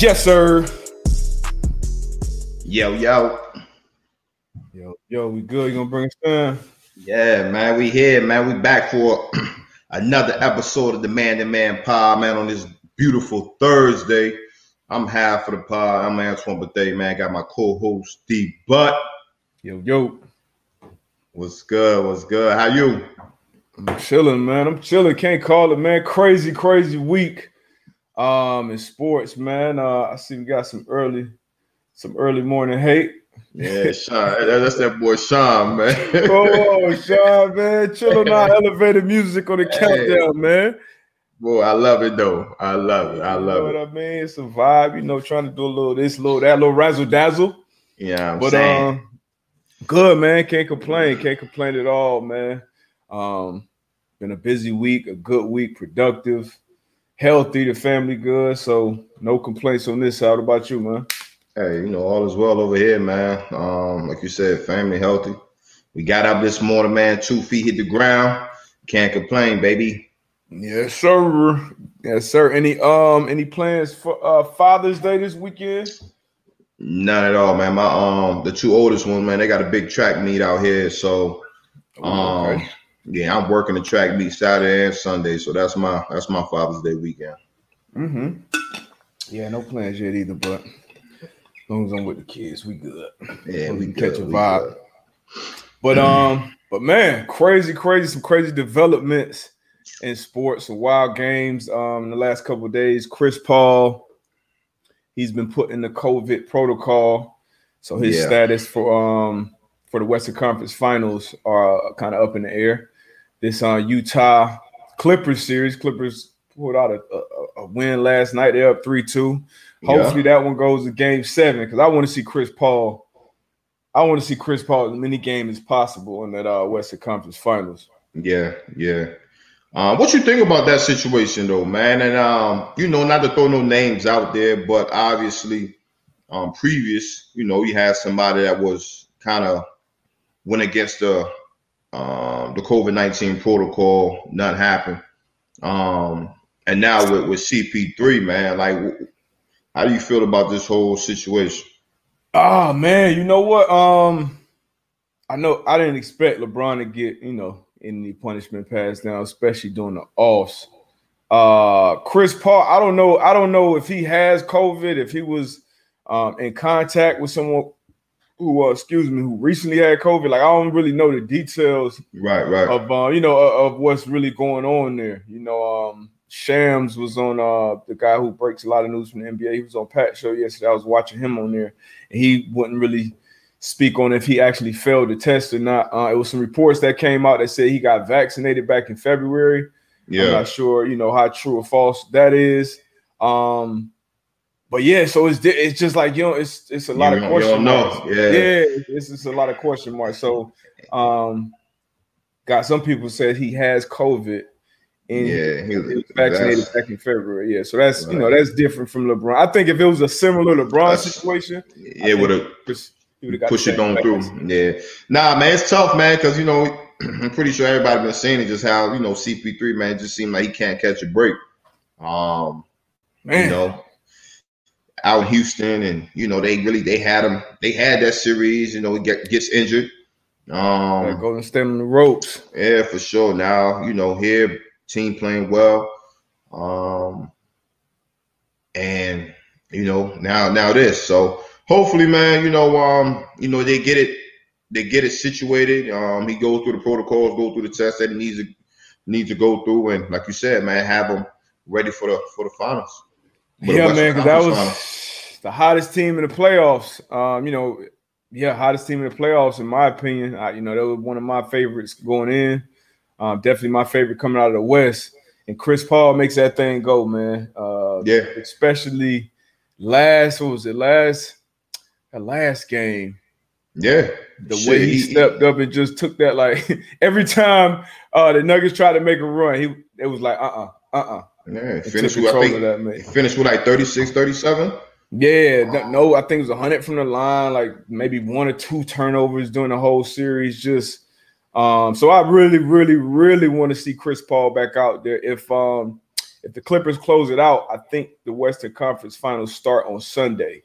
Yes, sir. Yo, yo. Yo, yo, we good. You gonna bring us in? Yeah, man, we here, man. We back for another episode of the Man to Man Pod, man, on this beautiful Thursday. I'm half of the pod. I'm Antoine Bethea, man. Got my co-host D Butt. Yo, yo. What's good? What's good? How you? I'm chilling, man. I'm chilling. Can't call it, man. Crazy, crazy week. Um, in sports, man. Uh, I see we got some early, some early morning hate. Yeah, Sean. That's that boy Sean, man. oh, Sean, man. Chilling out elevated music on the hey. countdown, man. Boy, I love it though. I love it. I love you know it. What I mean, it's a vibe. You know, trying to do a little this, little that, little razzle dazzle. Yeah, I'm but saying. um, good man. Can't complain. Can't complain at all, man. Um, been a busy week, a good week, productive, healthy. The family good, so no complaints on this side. About you, man? Hey, you know, all is well over here, man. Um, like you said, family healthy. We got up this morning, man. Two feet hit the ground. Can't complain, baby. Yes, sir. Yes, sir. Any um any plans for uh Father's Day this weekend? None at all, man. My um the two oldest ones, man, they got a big track meet out here. So um okay. Yeah, I'm working the track meet Saturday and Sunday. So that's my that's my Father's Day weekend. Mm-hmm. Yeah, no plans yet either, but as long as I'm with the kids, we good. Yeah, we, we good, catch a vibe. good. But um, but man, crazy, crazy, some crazy developments in sports, some wild games. Um, in the last couple days, Chris Paul, he's been put in the COVID protocol, so his Yeah. status for um for the Western Conference Finals are kind of up in the air. This uh Utah Clippers series, Clippers pulled out a, a, a win last night. They're up three two. Hopefully that one goes to Game Seven because I want to see Chris Paul. I want to see Chris Paul as many games as possible in that uh, Western Conference Finals. Yeah, yeah. Um, what you think about that situation though, man? And um, you know, not to throw no names out there, but obviously, um, previous, you know, you had somebody that was kind of went against the um the COVID nineteen protocol, nothing happened. Um, and now with with CP three, man, like, how do you feel about this whole situation? Oh man, you know what? Um, I know I didn't expect LeBron to get you know any punishment passed down, especially during the offs. Uh, Chris Paul, I don't know. I don't know if he has COVID, if he was um in contact with someone who, uh, excuse me, who recently had COVID. Like I don't really know the details Right, right. of uh, you know of, of what's really going on there. You know, um, Shams was on uh the guy who breaks a lot of news from the NBA. He was on Pat show yesterday. I was watching him on there, and he wouldn't really speak on if he actually failed the test or not. Uh, it was some reports that came out that said he got vaccinated back in February. Yeah, I'm not sure, you know, how true or false that is. Um, but yeah, so it's it's just like you know, it's it's a lot You of question don't know. marks. Yeah. yeah, it's just a lot of question marks. So, um, got some people said he has COVID, and yeah. he was vaccinated back in February. Yeah, so that's you know that's different from LeBron. I think if it was a similar LeBron That's- situation, It would have he push it on through. Yeah. Nah, man, it's tough, man, because you know, I'm pretty sure everybody been seeing it just how, you know, CP3, man, just seemed like he can't catch a break. Um, Man, you know, out in Houston, and you know, they really they had him, they had that series, you know, he get, gets injured. Um, go and stand on the ropes. yeah, for sure. Now, you know, here team playing well. Um and you know, now now this. So hopefully, man, you know, um, you know, they get it, they get it situated. Um, he goes through the protocols, go through the tests that he needs to needs to go through, and like you said, man, have him ready for the for the finals. Yeah, man, because that was the hottest team in the playoffs. Um, you know, yeah, hottest team in the playoffs, in my opinion. I, you know, that was one of my favorites going in. Um, definitely my favorite coming out of the West. And Chris Paul makes that thing go, man. Uh, Yeah. especially last, what was it? Last, the last game. Yeah, The Shit, way he, stepped up and just took that, like every time uh, the Nuggets tried to make a run, he it was like, uh, uh-uh, uh, uh yeah. And Finished with I think that, man. he finished with like 36, 37. Yeah, no, no, I think it was 100 from the line, like maybe one or two turnovers during the whole series. Just um, so I really, really, really want to see Chris Paul back out there. If um, if the Clippers close it out, I think the Western Conference Finals start on Sunday.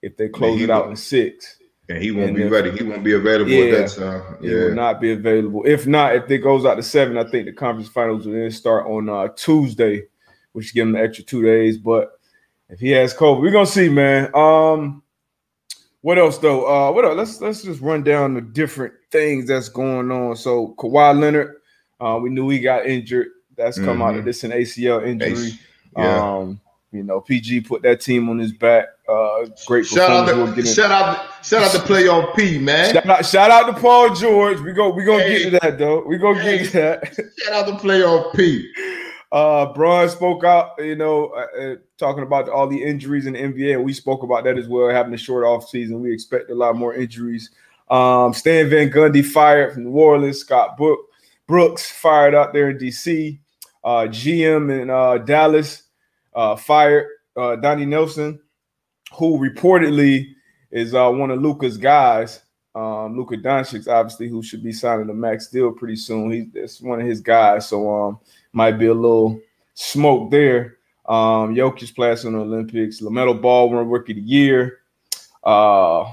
If they close it out in six, and he won't and be if, ready. He won't be available yeah, at that time. Yeah. He will not be available. If not, if it goes out to seven, I think the conference finals will then start on uh, Tuesday, which give him the extra two days. But if he has COVID, we're gonna see, man. Um, what else though? Uh, what else? Let's let's just run down the different things that's going on. So Kawhi Leonard, uh, we knew he got injured. That's come mm-hmm. out of mm-hmm. this an ACL injury. Yeah. Um, you know, PG put that team on his back. Uh, great shout out, to, shout out, shout out to playoff P, man. Shout out, shout out to Paul George. We go, we gonna hey. get to that though. We gonna hey. get to that. Shout out to playoff P. Uh, Bron spoke out, you know, uh, uh, talking about all the injuries in the NBA. And we spoke about that as well, having a short off season. We expect a lot more injuries. Um, Stan Van Gundy fired from New Orleans. Scott Brooks fired out there in DC. Uh, GM in uh, Dallas uh, fired uh, Donnie Nelson, who reportedly is uh, one of Luka's guys. Um, Luka Doncic, obviously, who should be signing the max deal pretty soon. He's that's one of his guys, so um, might be a little smoke there. Um, Jokic plays in the Olympics. LaMelo Ball won Rookie of the Year. Uh,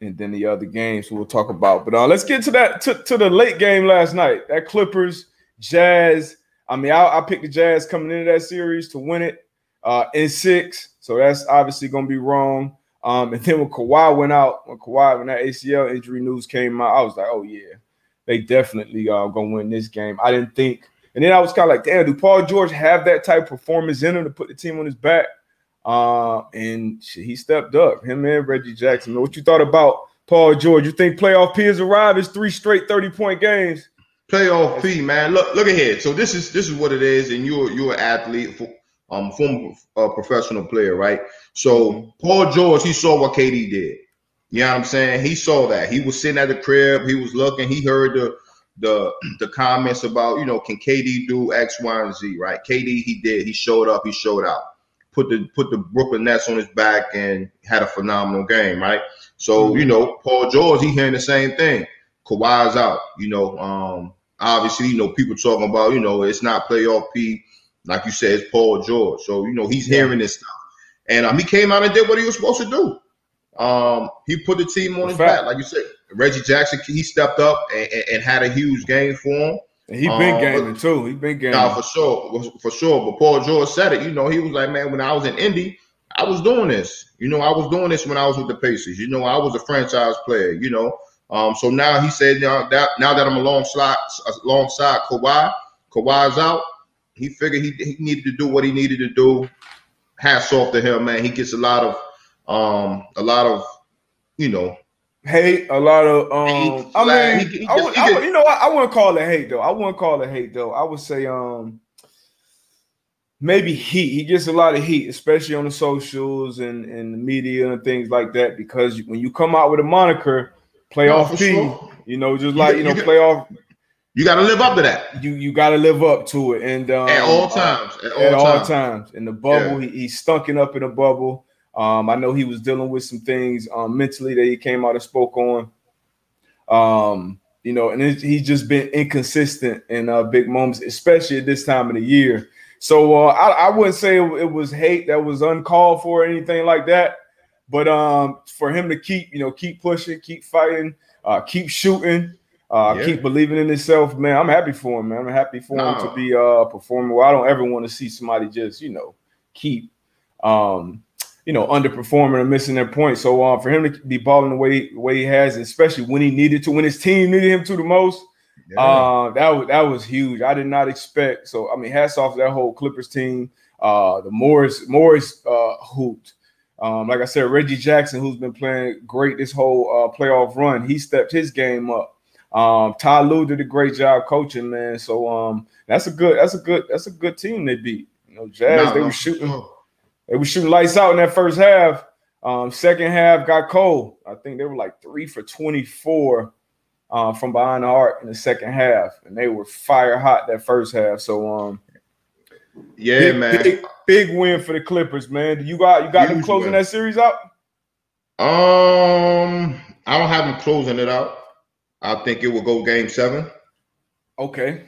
and then the other games we'll talk about. But uh, let's get to that to, to the late game last night. That Clippers Jazz. I mean, I, I picked the Jazz coming into that series to win it uh, in six. So that's obviously going to be wrong. Um, and then when Kawhi went out, when Kawhi, when that ACL injury news came out, I was like, oh, yeah, they definitely uh, going to win this game. I didn't think and then I was kind of like, damn, do Paul George have that type of performance in him to put the team on his back? Uh, and he stepped up. Him and Reggie Jackson. What you thought about Paul George? You think playoff P has arrived? It's three straight 30 point games. Playoff P, man. Look, look ahead. So this is this is what it is, and you're you're an athlete, um, former uh, professional player, right? So Paul George, he saw what KD did. You know what I'm saying? He saw that. He was sitting at the crib. He was looking. He heard the the the comments about you know can KD do X, Y, and Z, right? KD he did. He showed up. He showed out. Put the put the Brooklyn Nets on his back and had a phenomenal game, right? So you know Paul George he hearing the same thing. Kawhi's out. You know, um, obviously you know people talking about you know it's not playoff P, like you said, it's Paul George. So you know he's hearing this stuff, and um, he came out and did what he was supposed to do. Um, he put the team on his back, like you said. Reggie Jackson, he stepped up and, and had a huge game for him. And he been um, gaming but, too. He been gaming. Nah, for sure, for sure. But Paul George said it. You know, he was like, man, when I was in Indy, I was doing this. You know, I was doing this when I was with the Pacers. You know, I was a franchise player. You know, um, so now he said, now that now that I'm alongside alongside Kawhi, Kawhi's out. He figured he, he needed to do what he needed to do. Hats off to him, man. He gets a lot of um a lot of you know hate, a lot of um. I mean, he, he, I would, I would, you know, I, I wouldn't call it hate though. I wouldn't call it hate though. I would say um maybe heat. He gets a lot of heat, especially on the socials and and the media and things like that. Because when you come out with a moniker, playoff no, P, sure. you know, just like you, you know, playoff. You got to live up to that. You you got to live up to it, and um, at all times, at all, at times. all times. In the bubble, yeah. he, he's stunking up in the bubble. Um, I know he was dealing with some things um, mentally that he came out and spoke on. Um, you know, and he's just been inconsistent in uh, big moments, especially at this time of the year. So uh, I, I, wouldn't say it, was hate that was uncalled for or anything like that. But um, for him to keep, you know, keep pushing, keep fighting, uh, keep shooting, uh, yeah. keep believing in himself, man. I'm happy for him, man. I'm happy for no. him to be uh performing. Well, I don't ever want to see somebody just, you know, keep um you know, underperforming or missing their point. So uh, for him to be balling the way the way he has, especially when he needed to, when his team needed him to the most, yeah. uh, that was that was huge. I did not expect. So I mean, hats off to that whole Clippers team. Uh, the Morris Morris uh, hooped. Um, like I said, Reggie Jackson, who's been playing great this whole uh, playoff run, he stepped his game up. Um, Ty Lue did a great job coaching, man. So um, that's a good, that's a good, that's a good team they beat. You know, Jazz, no, they were shooting. Sure they were shooting lights out in that first half. Um, second half got cold. I think they were like three for 24 uh, from behind the arc in the second half, and they were fire hot that first half. So, um, yeah, big, man, big, big, win for the Clippers, man. You got you got Huge them closing win. that series out? Um, I don't have them closing it out. I think it will go game seven. Okay.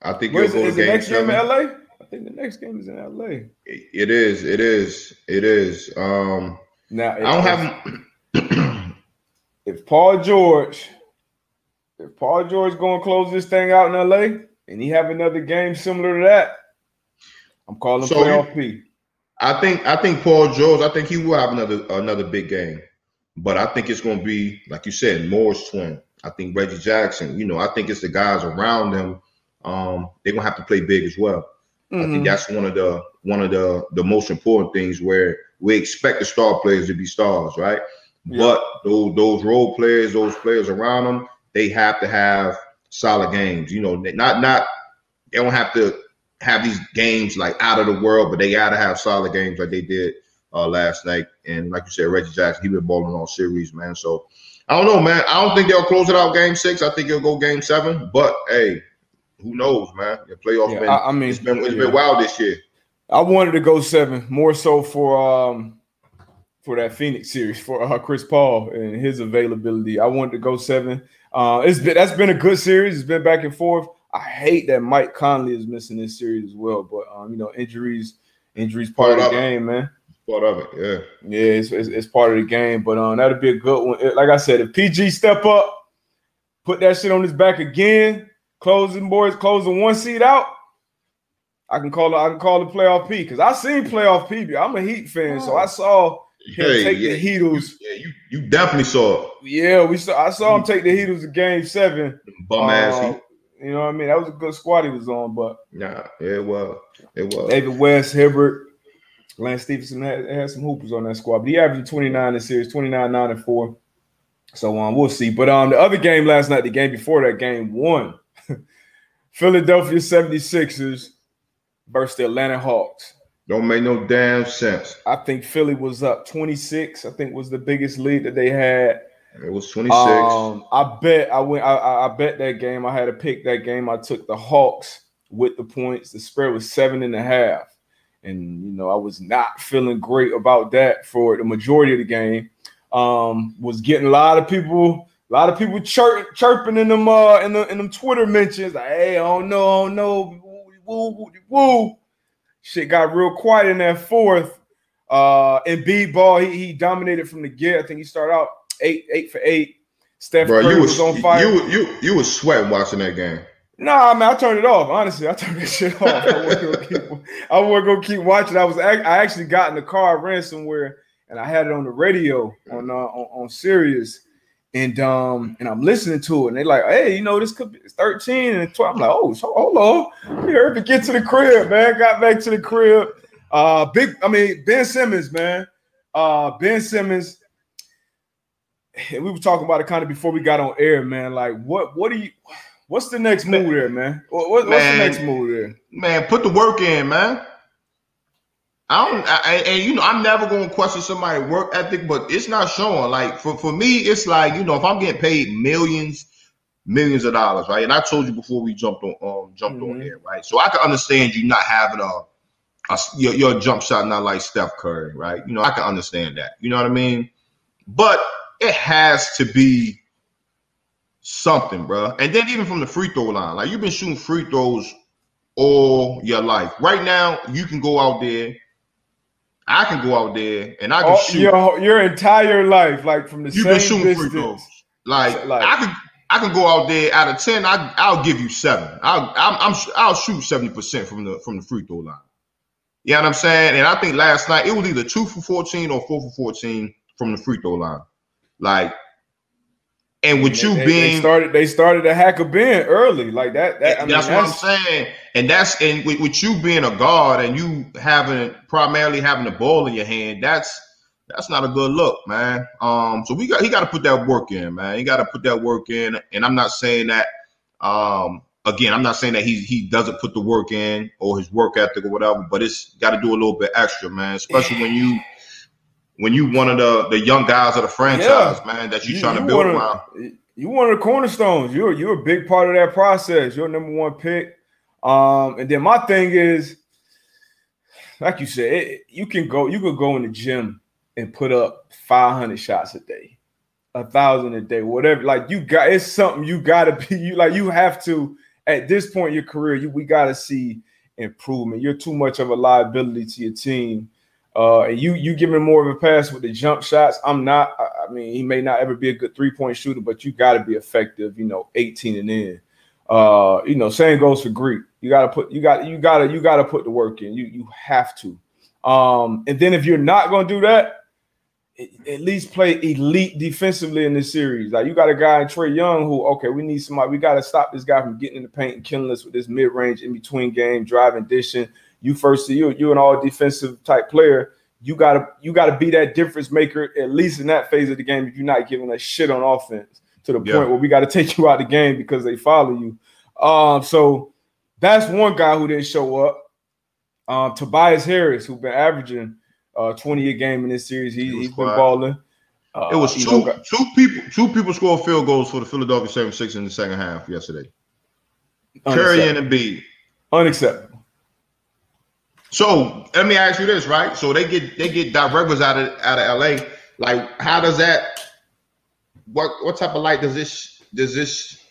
I think Where's, it'll go is game it next seven. game in LA? I think the next game is in LA. It is. It is. It is. Um, now I don't have. if Paul George, if Paul George is going to close this thing out in LA, and he have another game similar to that, I'm calling so playoff P. I think I think Paul George. I think he will have another another big game, but I think it's going to be like you said, Morris twin. I think Reggie Jackson. You know, I think it's the guys around them. Um, they're gonna have to play big as well. Mm-hmm. I think mm-hmm. that's one of the one of the the most important things where we expect the star players to be stars, right? Yeah. But those those role players, those players around them, they have to have solid games. You know, not not they don't have to have these games like out of the world, but they gotta have solid games like they did uh, last night. And like you said, Reggie Jackson, he been balling all series, man. So I don't know, man. I don't think they'll close it out game six. I think it'll go game seven. But hey, who knows, man? The playoff yeah, been, I, I mean, it's been it's yeah. been wild this year. I wanted to go seven more so for um for that Phoenix series for uh, Chris Paul and his availability. I wanted to go seven. Uh, it's been that's been a good series. It's been back and forth. I hate that Mike Conley is missing this series as well, but um, you know, injuries, injuries part, part of the game, man. Part of it, yeah. Yeah, it's, it's, it's, part of the game, but um, that'd be a good one. Like I said, if PG step up, put that shit on his back again, closing boys, closing one seat out. I can call it. I can call it playoff P because I seen playoff P. I'm a Heat fan, so I saw him hey, take yeah, the Heatles. You, yeah, you, you definitely saw it. Yeah, we saw. I saw him take the Heatles in Game Seven. Bum ass uh, Heat. You know what I mean? That was a good squad he was on, but nah, it was. It was. David West, Hibbert, Lance Stephenson had, had some hoopers on that squad, but he averaged 29 in series, 29, 9, and 4. So um, we'll see. But um, the other game last night, the game before that game one, Philadelphia 76ers versus the Atlanta Hawks. Don't make no damn sense. I think Philly was up 26. I think was the biggest lead that they had. It was 26. Um, I bet I went. I, I bet that game. I had to pick that game. I took the Hawks with the points. The spread was seven and a half, and you know I was not feeling great about that for the majority of the game. Um, was getting a lot of people, a lot of people chirp, chirping in them uh in the in them Twitter mentions. Like, hey, I don't know, I don't know, woo, woo, woo. Shit got real quiet in that fourth. Uh, and B ball, he, he dominated from the get. I think he started out eight, eight for eight. Steph Bro, Curry you was, was on fire. You you you was sweating watching that game. Nah, I mean, I turned it off. Honestly, I turned that shit off. I wasn't gonna keep, I wasn't gonna keep watching. I was I actually got in the car, ran somewhere, and I had it on the radio on uh, on, on Sirius, and um and I'm listening to it, and they're like, hey, you know, this could be 13 and 12. I'm like, oh, so hold on, we heard to get to the crib, man. Got back to the crib. Uh, big. I mean, Ben Simmons, man. Uh, Ben Simmons we were talking about it kind of before we got on air, man. Like, what what do you what's the next move there, man? What, what's man, the next move there? Man, put the work in, man. I don't, I, and you know, I'm never going to question somebody's work ethic, but it's not showing. Like for, for me, it's like you know, if I'm getting paid millions, millions of dollars, right? And I told you before we jumped on, um, jumped mm-hmm. on here, right? So I can understand you not having a, a your, your jump shot not like Steph Curry, right? You know, I can understand that. You know what I mean? But it has to be something, bro. And then even from the free throw line, like you've been shooting free throws all your life. Right now, you can go out there. I can go out there and I can shoot your, your entire life, like from the You've been shooting distance. free throws. Like, like, I can I can go out there out of ten. I I'll give you seven. I'll I'm, I'm I'll shoot seventy percent from the from the free throw line. You know what I'm saying? And I think last night it was either two for fourteen or four for fourteen from the free throw line. Like, and with you they, being they started, they started to hack a Ben early, like that. that I mean, that's, that's, what I'm saying, and that's and with, with you being a guard and you having primarily having the ball in your hand, that's that's not a good look, man. Um, so we got he got to put that work in, man. He got to put that work in, and I'm not saying that. Um, again, I'm not saying that he he doesn't put the work in or his work ethic or whatever, but it's got to do a little bit extra, man. Especially when you when you one of the the young guys of the franchise, yeah. man, that you, you trying to build around. You one of the cornerstones. You're you're a big part of that process. You're number one pick. Um, and then my thing is, like you said, it, you can go you could go in the gym and put up 500 shots a day, a thousand a day, whatever. Like you got it's something you got to be. You like you have to at this point in your career. You we got to see improvement. You're too much of a liability to your team. Uh, and you you giving more of a pass with the jump shots. I'm not. I, mean, he may not ever be a good three point shooter, but you got to be effective. You know, 18 and in. Uh, you know, same goes for Greek. You got to put you got you got to you got to put the work in. You you have to. Um, and then if you're not going to do that, at least play elite defensively in this series. Like you got a guy Trae Young who, okay, we need somebody. We got to stop this guy from getting in the paint and killing us with this mid range in between game driving, dishing. You first, you you an all defensive type player. You gotta you gotta be that difference maker at least in that phase of the game. If you're not giving a shit on offense to the yeah. point where we got to take you out of the game because they follow you. Um, so that's one guy who didn't show up. Um, Tobias Harris, who's been averaging uh, 20 a game in this series. He, has been balling. Uh, it was two know, two people two people scored field goals for the Philadelphia 76 in the second half yesterday. Curry and Embiid. Unacceptable. So let me ask you this, right? So they get they get Doc Rivers out of out of LA. Like, how does that? What what type of light does this does this?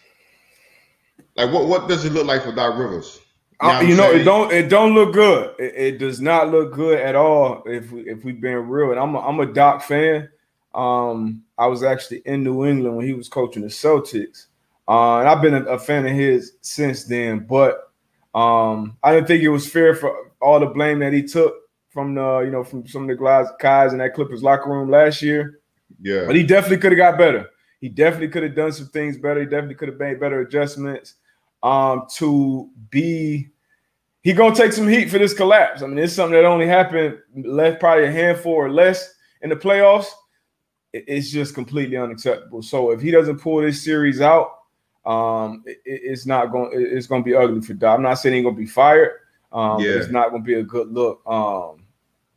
Like, what what does it look like for Doc Rivers? You know, you know it don't it don't look good. It, it, does not look good at all. If we, if we've been real, and I'm a, I'm a Doc fan. Um, I was actually in New England when he was coaching the Celtics, uh, and I've been a, a, fan of his since then. But um, I didn't think it was fair for all the blame that he took from the you know from some of the guys in that Clippers locker room last year. Yeah, but he definitely could have got better. He definitely could have done some things better. He definitely could have made better adjustments um, to be he gonna take some heat for this collapse. I mean, it's something that only happened less probably a handful or less in the playoffs. It's just completely unacceptable. So if he doesn't pull this series out, um, it, it's not going. It's going to be ugly for Doc. I'm not saying he's going to be fired. Um, yeah. it's not going to be a good look um,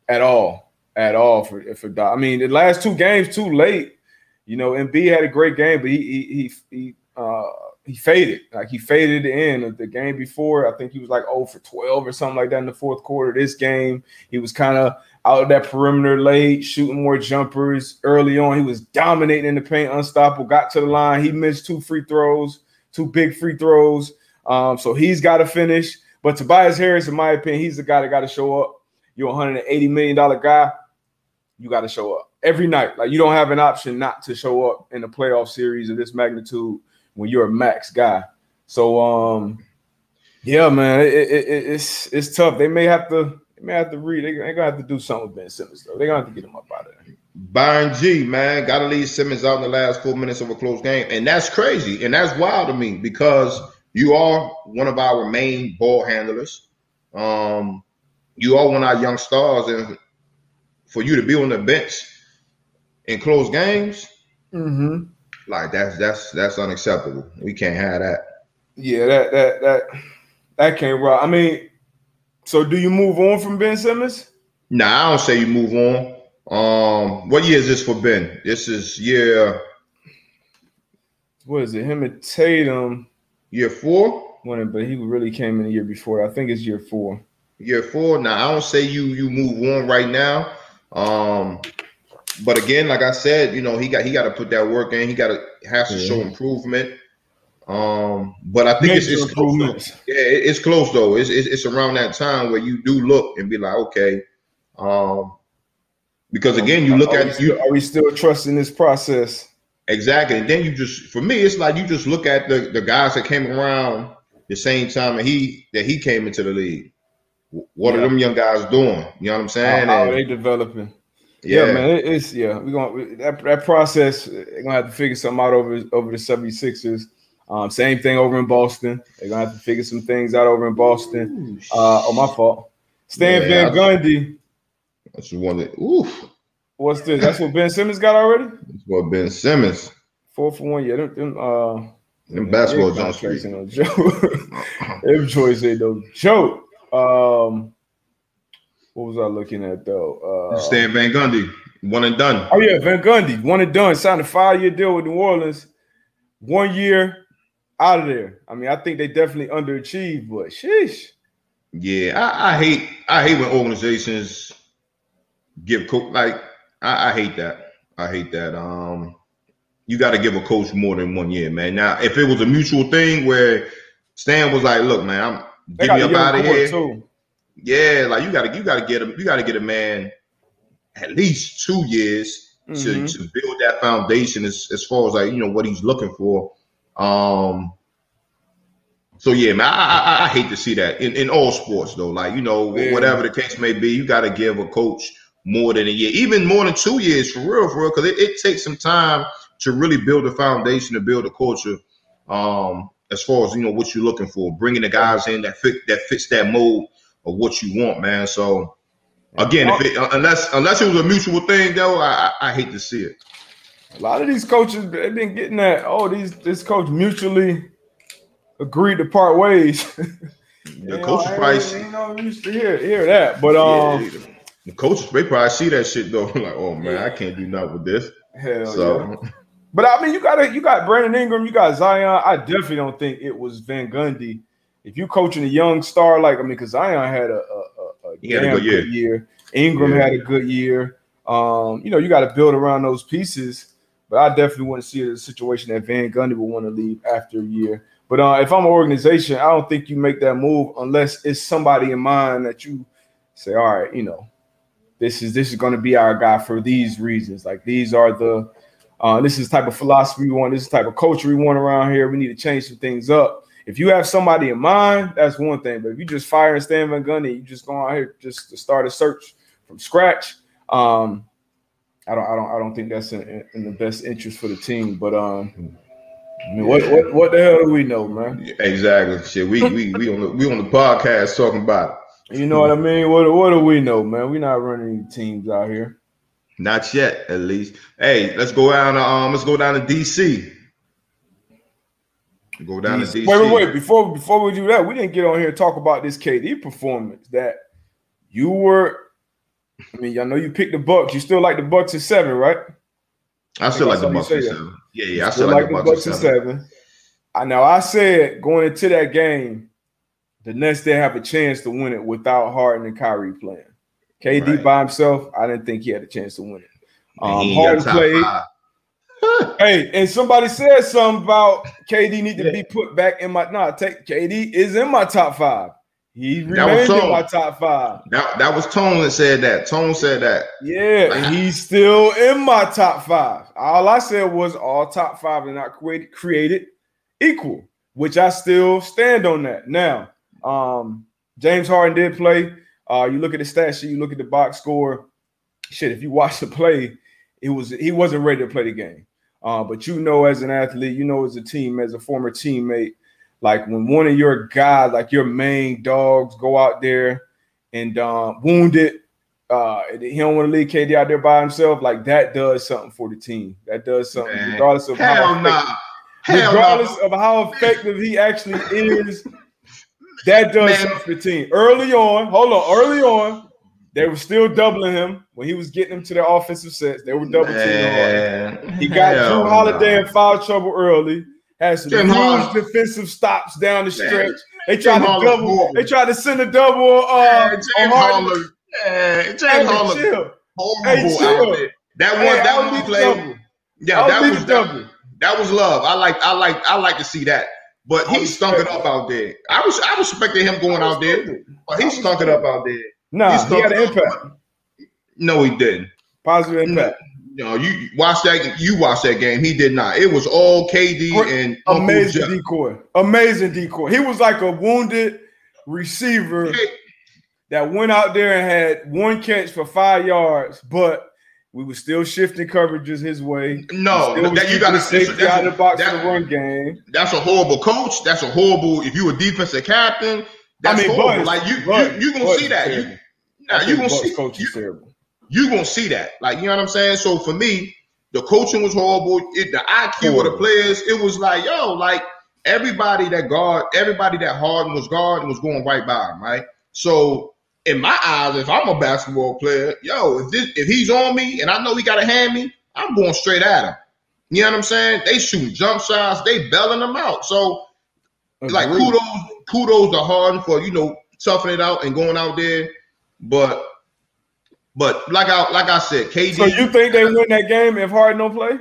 at all, at all for for Doc. I mean, the last two games too late. You know, Embiid had a great game, but he he he, he uh, he faded. Like he faded in the game before. I think he was like 0 for 12 or something like that in the fourth quarter. This game, he was kind of out of that perimeter late, shooting more jumpers early on. He was dominating in the paint, unstoppable. Got to the line. He missed two free throws, two big free throws. Um, so he's got to finish. But Tobias Harris, in my opinion, he's the guy that got to show up. You're a 180 million dollar guy. You got to show up every night. Like you don't have an option not to show up in a playoff series of this magnitude when you're a max guy. So um, yeah, man, it, it, it, it's it's tough. They may have to they may have to read. They, are gonna have to do something with Ben Simmons though. They're gonna have to get him up out of there. Byron G, man, gotta leave Simmons out in the last four minutes of a close game, and that's crazy, and that's wild to me because you are one of our main ball handlers. Um, you are one of our young stars, and for you to be on the bench in close games, mm-hmm. Like that's that's that's unacceptable. We can't have that. Yeah, that that that that can't rock. I mean, so do you move on from Ben Simmons? Nah, I don't say you move on. Um, what year is this for Ben? This is year. What is it? Him and Tatum. Year four. When, but he really came in the year before. I think it's year four. Year four. Now I don't say you you move on right now. Um, but again, like I said, you know, he got he got to put that work in. He got to has to yeah. show improvement. Um, but I think it's, it's close. Though. Yeah, it's close though. It's, it's, it's around that time where you do look and be like, okay, um, because again, you look are at you. Are we still trusting this process? Exactly. And then you just, for me, it's like you just look at the the guys that came around the same time that he that he came into the league. What yeah. are them young guys doing? You know what I'm saying? How, how they developing? Yeah, yeah man, it's yeah. We're gonna that, that process. They're gonna have to figure something out over over the 76ers. Um, same thing over in Boston. They're gonna have to figure some things out over in Boston. Uh, oh, my fault. Stan yeah, Van Gundy. That's one that. Oof. What's this? That's what Ben Simmons got already. That's what Ben Simmons. Four for one. Yeah, them, them uh, them basketball jumps ain't no joke. them choice ain't no joke. Um, what was I looking at though? Uh, Stan Van Gundy, one and done. Oh yeah, Van Gundy, one and done. Signed a five-year deal with New Orleans. One year out of there. I mean, I think they definitely underachieved, but sheesh. Yeah, I, I hate I hate when organizations give like I, I hate that. I hate that. Um, you got to give a coach more than one year, man. Now, if it was a mutual thing where Stan was like, "Look, man, I'm They get me up out of here. Too. Yeah, like you gotta you gotta get him, you gotta get a man at least two years mm-hmm. to, to build that foundation as, as far as like you know what he's looking for. Um so yeah, man, I, I, I hate to see that in, in all sports though. Like you know, yeah. whatever the case may be, you got to give a coach more than a year, even more than two years for real, for real, because it, it takes some time to really build a foundation to build a culture. Um, as far as you know, what you're looking for, bringing the guys in that fit that fits that mold of what you want, man. So again, if it, unless unless it was a mutual thing, though, I, I, hate to see it. A lot of these coaches they've been getting that. Oh, these this coach mutually agreed to part ways. the coach probably you know used to hear hear that, but um, yeah, the coaches they probably see that shit though. like, oh man, I can't do nothing with this. Hell so. Yeah. But I mean, you got it. you got Brandon Ingram, you got Zion. I definitely don't think it was Van Gundy. If you coaching a young star like I mean, because Zion had a, a, a, a damn good year. year. Ingram yeah. had a good year. Um, you know, you got to build around those pieces. But I definitely want to see a situation that Van Gundy would want to leave after a year. But uh, if I'm an organization, I don't think you make that move unless it's somebody in mind that you say, all right, you know, this is this is going to be our guy for these reasons. Like these are the uh, this is type of philosophy we want. This is type of culture we want around here. We need to change some things up. If you have somebody in mind, that's one thing. But if you just fire and Stan Van Gundy, you just go out here just to start a search from scratch. Um, I don't, I don't, I don't think that's in, in the best interest for the team. But um, I mean, what, what what the hell do we know, man? Exactly. Shit, we we we on the we on the podcast talking about. You know what I mean? What what do we know, man? We're not running teams out here. Not yet, at least. Hey, let's go down to um, let's go down to DC. Go down DC. to DC. Wait, wait, wait. Before before we do that, we didn't get on here and talk about this KD performance that you were. I mean, I know you picked the Bucks. You still like the Bucks at seven, right? I still like the Bucks at seven. Yeah, yeah, I still, like, the Bucks, at seven. seven. I know I said going into that game, the Nets they have a chance to win it without Harden and Kyrie playing. KD right. by himself, I didn't think he had a chance to win it. Um, Harden played. hey, and somebody said something about KD need to yeah. be put back in my. Nah, take KD is in my top five. He remains in my top five. That, that was Tone that said that. Tone said that. Yeah, and he's still in my top five. All I said was all top five are not created created equal, which I still stand on that. Now, um, James Harden did play. Uh, you look at the stat sheet, you look at the box score. Shit, if you watch the play, it was he wasn't ready to play the game. Uh, but you know, as an athlete, you know, as a team, as a former teammate, like when one of your guys, like your main dogs, go out there and um, wounded, uh, he don't want to leave KD out there by himself. Like that does something for the team. That does something, Man. regardless of Hell how nah. regardless nah. of how effective he actually is. That does Man. the team. Early on, hold on, early on, they were still doubling him when he was getting them to their offensive sets. They were double teaming He got Hell Jrue Holiday in foul trouble early. Had some huge defensive stops down the stretch. They tried to double. They tried to send a double. Uh, James Harden. Yeah, James hey, Harden. Chill. Horrible hey, chill. That one. Hey, that one play. Yeah, that was double. That was love. I like. I like. I like to see that. But he stunk it up out there. I was. I respected him going out there, but he stunk it up out there. No, nah, he, he had an impact. No, he didn't. Positive impact. You know, you watch that. You watch that game. He did not. It was all KD and amazing decoy. Amazing decoy. He was like a wounded receiver that went out there and had one catch for five yards, but we were still shifting coverages his way. No, that you got to safety out of the box that, for the run game. That's a horrible coach. That's a horrible. If you a defensive captain, that's I mean, horrible. like you, you, you gonna see that. You, now you gonna see. Coach is terrible you gonna see that. Like you know what I'm saying. So for me, the coaching was horrible. It, the IQ horrible. of the players, it was like yo, like everybody that guard, everybody that Harden was guarding was going right by him, right? So in my eyes, if I'm a basketball player, yo, if this, if he's on me and I know he got to hand me, I'm going straight at him. You know what I'm saying? They shooting jump shots, they belling them out. So Agreed. like kudos, kudos to Harden for you know toughing it out and going out there. But but like I like I said, KD. So you think they win that game if Harden don't play?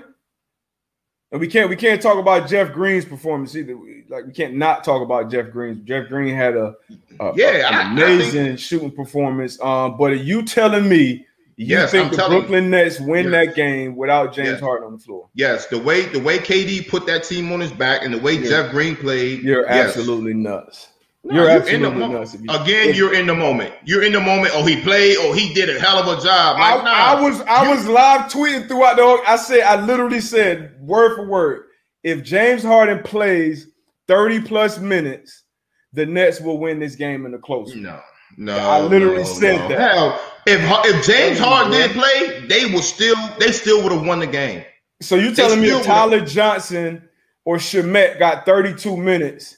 And we can't we can't talk about Jeff Green's performance either. Like we can't not talk about Jeff Green. Jeff Green had a, a yeah, an I- I amazing think- shooting performance. Um, but are you telling me you Yes, think I'm the telling you. Brooklyn Nets win Yes. that game without James Yes. Harden on the floor? Yes, the way the way KD put that team on his back and the way Yeah. Jeff Green played. You're absolutely nuts. No, You're in the absolutely mo- nuts. you- Again, if- you're in the moment. You're in the moment. Oh, he played. Oh, he did a hell of a job. I, nah. I was I You- was live tweeting throughout the whole. I said I literally said word for word. If James Harden plays 30 plus minutes, the Nets will win this game in the close. No, no. I literally no, said no. that. Hell, if if James Harden did play, they would still they still would have won the game. So you telling me Tyler Johnson or Shamet got 32 minutes,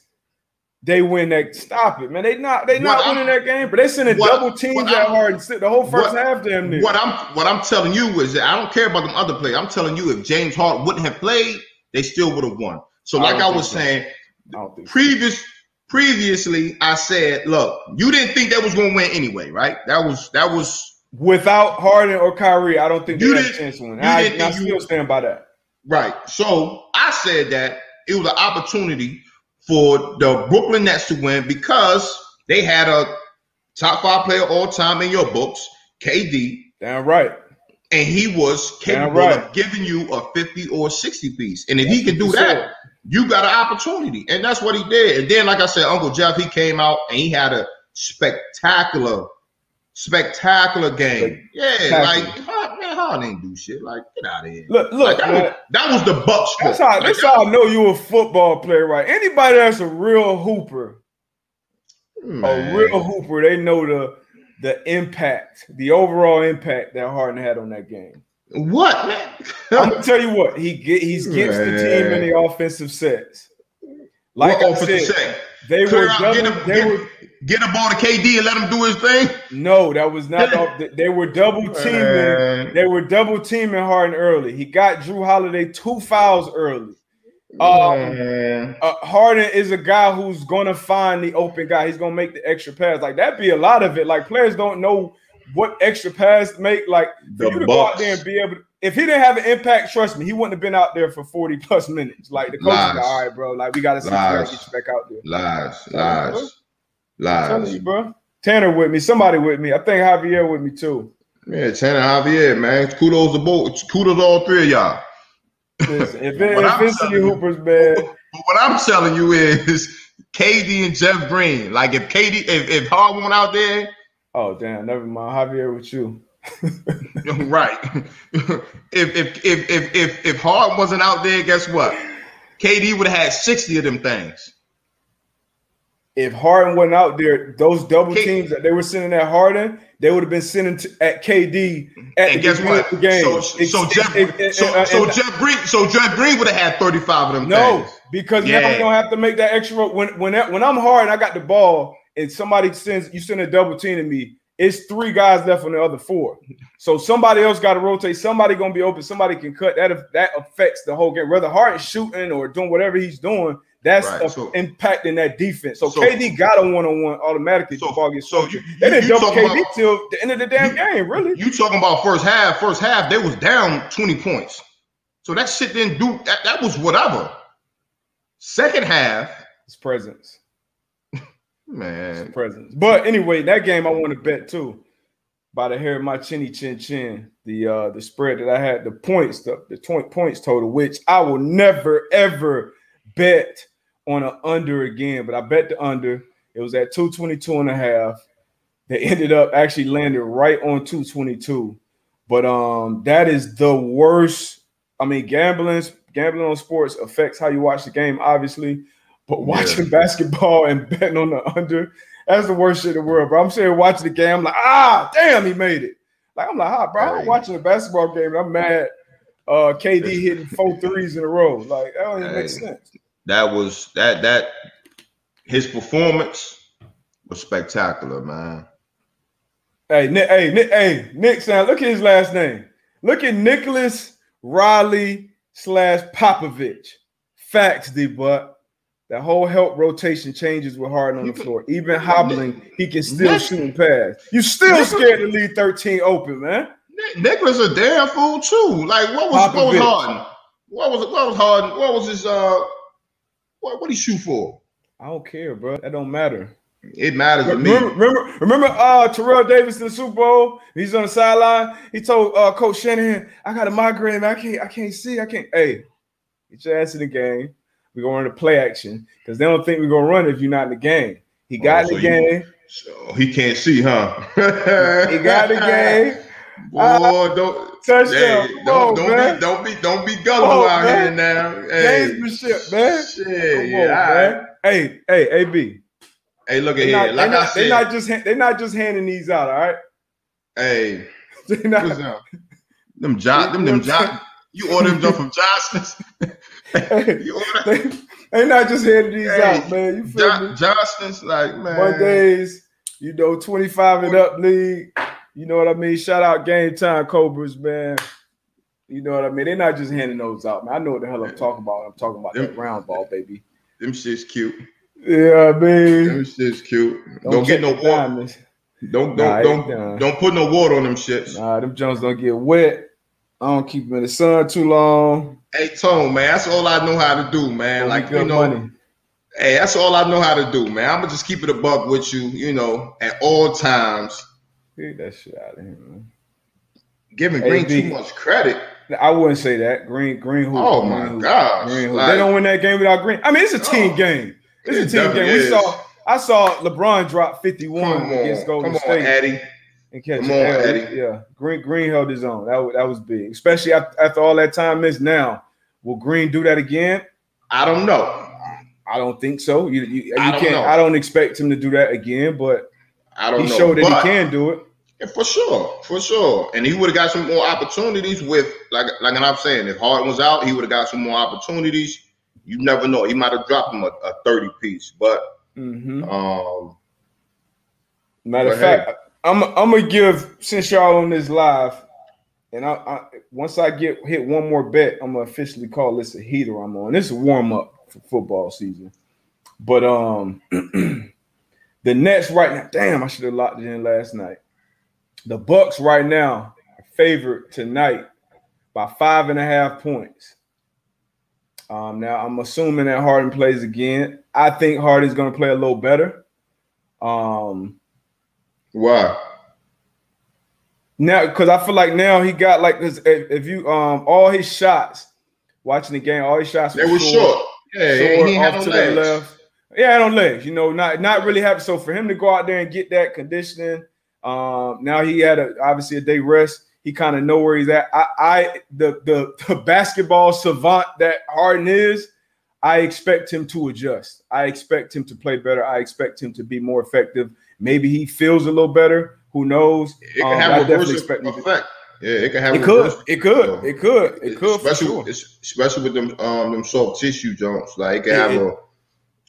they win that? Stop it, man. They not they not What I'm- winning that game, but they sending what- double teams what at I'm- Harden the whole first what- half damn near. What I'm what I'm telling you is that I don't care about them other players. I'm telling you if James Harden wouldn't have played, they still would have won. So like I, was so. saying, I don't so. previous previously I said, look, you didn't think that was going to win anyway, right? That was that was Without Harden or Kyrie, I don't think they You have a chance to win. I, didn't I think you- still stand by that. Right. So I said that it was an opportunity for the Brooklyn Nets to win because they had a top five player all time in your books, KD, Damn right. and he was capable right. of giving you a 50 or 60 piece. And if he can do that, said. you got an opportunity. And that's what he did. And then, like I said, Uncle Jeff, he came out and he had a spectacular, spectacular game. Yeah, like, Hard- man, Harden ain't do shit. Like, get out of here. Look, Like, look, that, man. was, that was the Bucks. That's how Like, that's how I know you a football player, right? Anybody that's a real hooper, Man. a real hooper, they know the the impact, the overall impact that Harden had on that game. What. I'm gonna tell you what he get. He's gets the team in the offensive sets. Like what I said, they Clear were out, double, get, him, they get, were get the ball to KD and let him do his thing. no, that was not. off- they were double teaming. Man. They were double teaming Harden early. He got Jrue Holiday two fouls early. Um, uh, Harden is a guy who's gonna find the open guy. He's gonna make the extra pass. Like that be a lot of it. Like players don't know what extra pass to make. Like for The you to go out there and be able to. If he didn't have an impact, trust me, he wouldn't have been out there for forty plus minutes. Like the coach, is Lies. like, all right, bro. Like we gotta see if we gotta Lies. get you back out there. Lies, Lies. lies, I'm telling you, bro. Tanner with me. Somebody with me. I think Javier with me too. Yeah, Tanner Javier, man. Kudos to both. Kudos to all three of y'all. Listen, if, it, if it's telling any you- hoopers, man. But what I'm telling you is KD and Jeff Green. Like if KD, if, if Hard went out there, Oh damn, never mind. Javier with you. right. if, if if if if if Hard wasn't out there, guess what? KD would have had 60 of them things. if Harden wasn't out there, those double K- teams that they were sending at Harden, they would have been sending to, at KD at And the beginning what? of the game. So, so Jeff, ex- so, uh, so and- Jeff Green, so Jeff Green would have had 35 of them no, things. because Yeah. now you don't have to make that extra. When when that, when I'm hard and I got the ball, and somebody sends you send a double team to me, it's three guys left on the other four. So somebody else got to rotate. Somebody gonna be open. Somebody can cut. That that affects the whole game. Whether Harden's shooting or doing whatever he's doing, that's Right, so- impacting that defense. So, So- KD got a one on one automatically. So- the ball gets so so you- they didn't you double KD about- till the end of the damn game. Really? You talking about first half? First half, they was down 20 points. So that shit didn't do that. That was whatever. Second half, It's presence. Man. presence. But anyway, that game I want to bet too. By the hair of my chinny chin chin, the uh the spread that I had, the points, the, the 20 points total, which I will never ever bet on an under again. But I bet the under. It was at 222 and a half. They ended up actually landing right on 222. But um that is the worst. I mean, gambling, gambling on sports affects how you watch the game, obviously. But watching basketball and betting on the under, that's the worst shit in the world, bro. I'm sitting watching the game. I'm like, ah, damn, he made it. Like, I'm like, ah, bro, I'm watching a basketball game and I'm mad. Uh, KD hitting four threes in a row. Like, that don't even make sense. That was that that his performance was spectacular, man. Hey, Nick, hey, Nick, hey, Nick, son, look at his last name. Look at Nicholas Riley slash Popovich. Facts, D, but that whole help rotation changes with Harden on the floor. Even hobbling, he can still shoot and pass. You still scared to leave 13 open, man. Nick- Nicholas a damn fool too. Like what was what was Harden? What was? What was Harden? What was his? Uh, what what he shoot for? I don't care, bro. That don't matter. It matters to me. Remember, remember, remember uh, Terrell Davis in the Super Bowl? He's on the sideline. He told uh, Coach Shanahan, "I got a migraine. Man. I can't. I can't see. I can't. Hey, get your ass in the game. We're gonna run the play action because they don't think we're gonna run if you're not in the game. He got oh, so in the game. so he can't see, huh? he got the game. Boy, uh, don't touchdown. Hey, don't, on, don't man. be don't be don't be gullible out man. here now. Hey, Gamesmanship, man. Shit, Come yeah, on, man. Hey, hey, AB. Hey, look at here. Like I said, they're not just they're not just handing these out. All right. Hey, not, them John, them them John. You order them from Johnson's. you order. They, they not just handing these hey, out, man. You feel John, me? Johnson's like man. Mondays, you know, twenty five and up league. You know what I mean? Shout out game time Cobras, man. You know what I mean? They're not just handing those out, man. I know what the hell I'm talking about. I'm talking about them, that round ball, baby. Them shit's cute. Yeah, man. Them shit's cute. Don't, don't get no water. Don't don't nah, don't don't put no water on them shits. Nah, them Jones don't get wet. I don't keep them in the sun too long. Hey Tone, man, that's all I know how to do, man. Don't like you know, money. hey, that's all I know how to do, man. I'm gonna just keep it a buck with you, you know, at all times. Get that shit out of here, man. Giving Green too much credit. I wouldn't say that. Green, Green who? Oh my god! Like, they don't win that game without Green. I mean, it's a team oh, game. It's a team game. We saw. I saw LeBron drop 51 against Golden Come State. On, Eddie. And catch Come on, Eddie. Yeah, Green Green held his own. That, that was big, especially after, after all that time missed. Now, will Green do that again? I don't know. I don't think so. You, you, you I can't. Know. I don't expect him to do that again, but I don't. He know. showed that but, he can do it. Yeah, for sure, for sure. And he would have got some more opportunities with, like, like I'm saying, if Harden was out, he would have got some more opportunities. You never know. He might have dropped him a, a 30 piece, but mm-hmm. um, matter of fact, hey. I'm I'm gonna give since y'all on this live, and I, I, once I get hit one more bet, I'm gonna officially call this a heater. I'm on. This is warm up for football season, but um, the Nets right now. Damn, I should have locked it in last night. The Bucks right now favorite tonight by five and a half points. Um, now I'm assuming that Harden plays again. I think Harden's to play a little better. Um, Why? Now, because I feel like now he got like this. If, if, you um all his shots, watching the game, all his shots they were short. short. Yeah, short, he off to legs. the left. Yeah, on legs. You know, not not really happy. So for him to go out there and get that conditioning um, now he had a, obviously a day rest. He kind of know where he's at. I, I the, the the basketball savant that Harden is, I expect him to adjust. I expect him to play better. I expect him to be more effective. Maybe he feels a little better. Who knows? It can um, have a reverse effect. Yeah, it can have. It could. It could. It could. It could. Especially, sure. especially with them um them soft tissue jumps. Like it can have a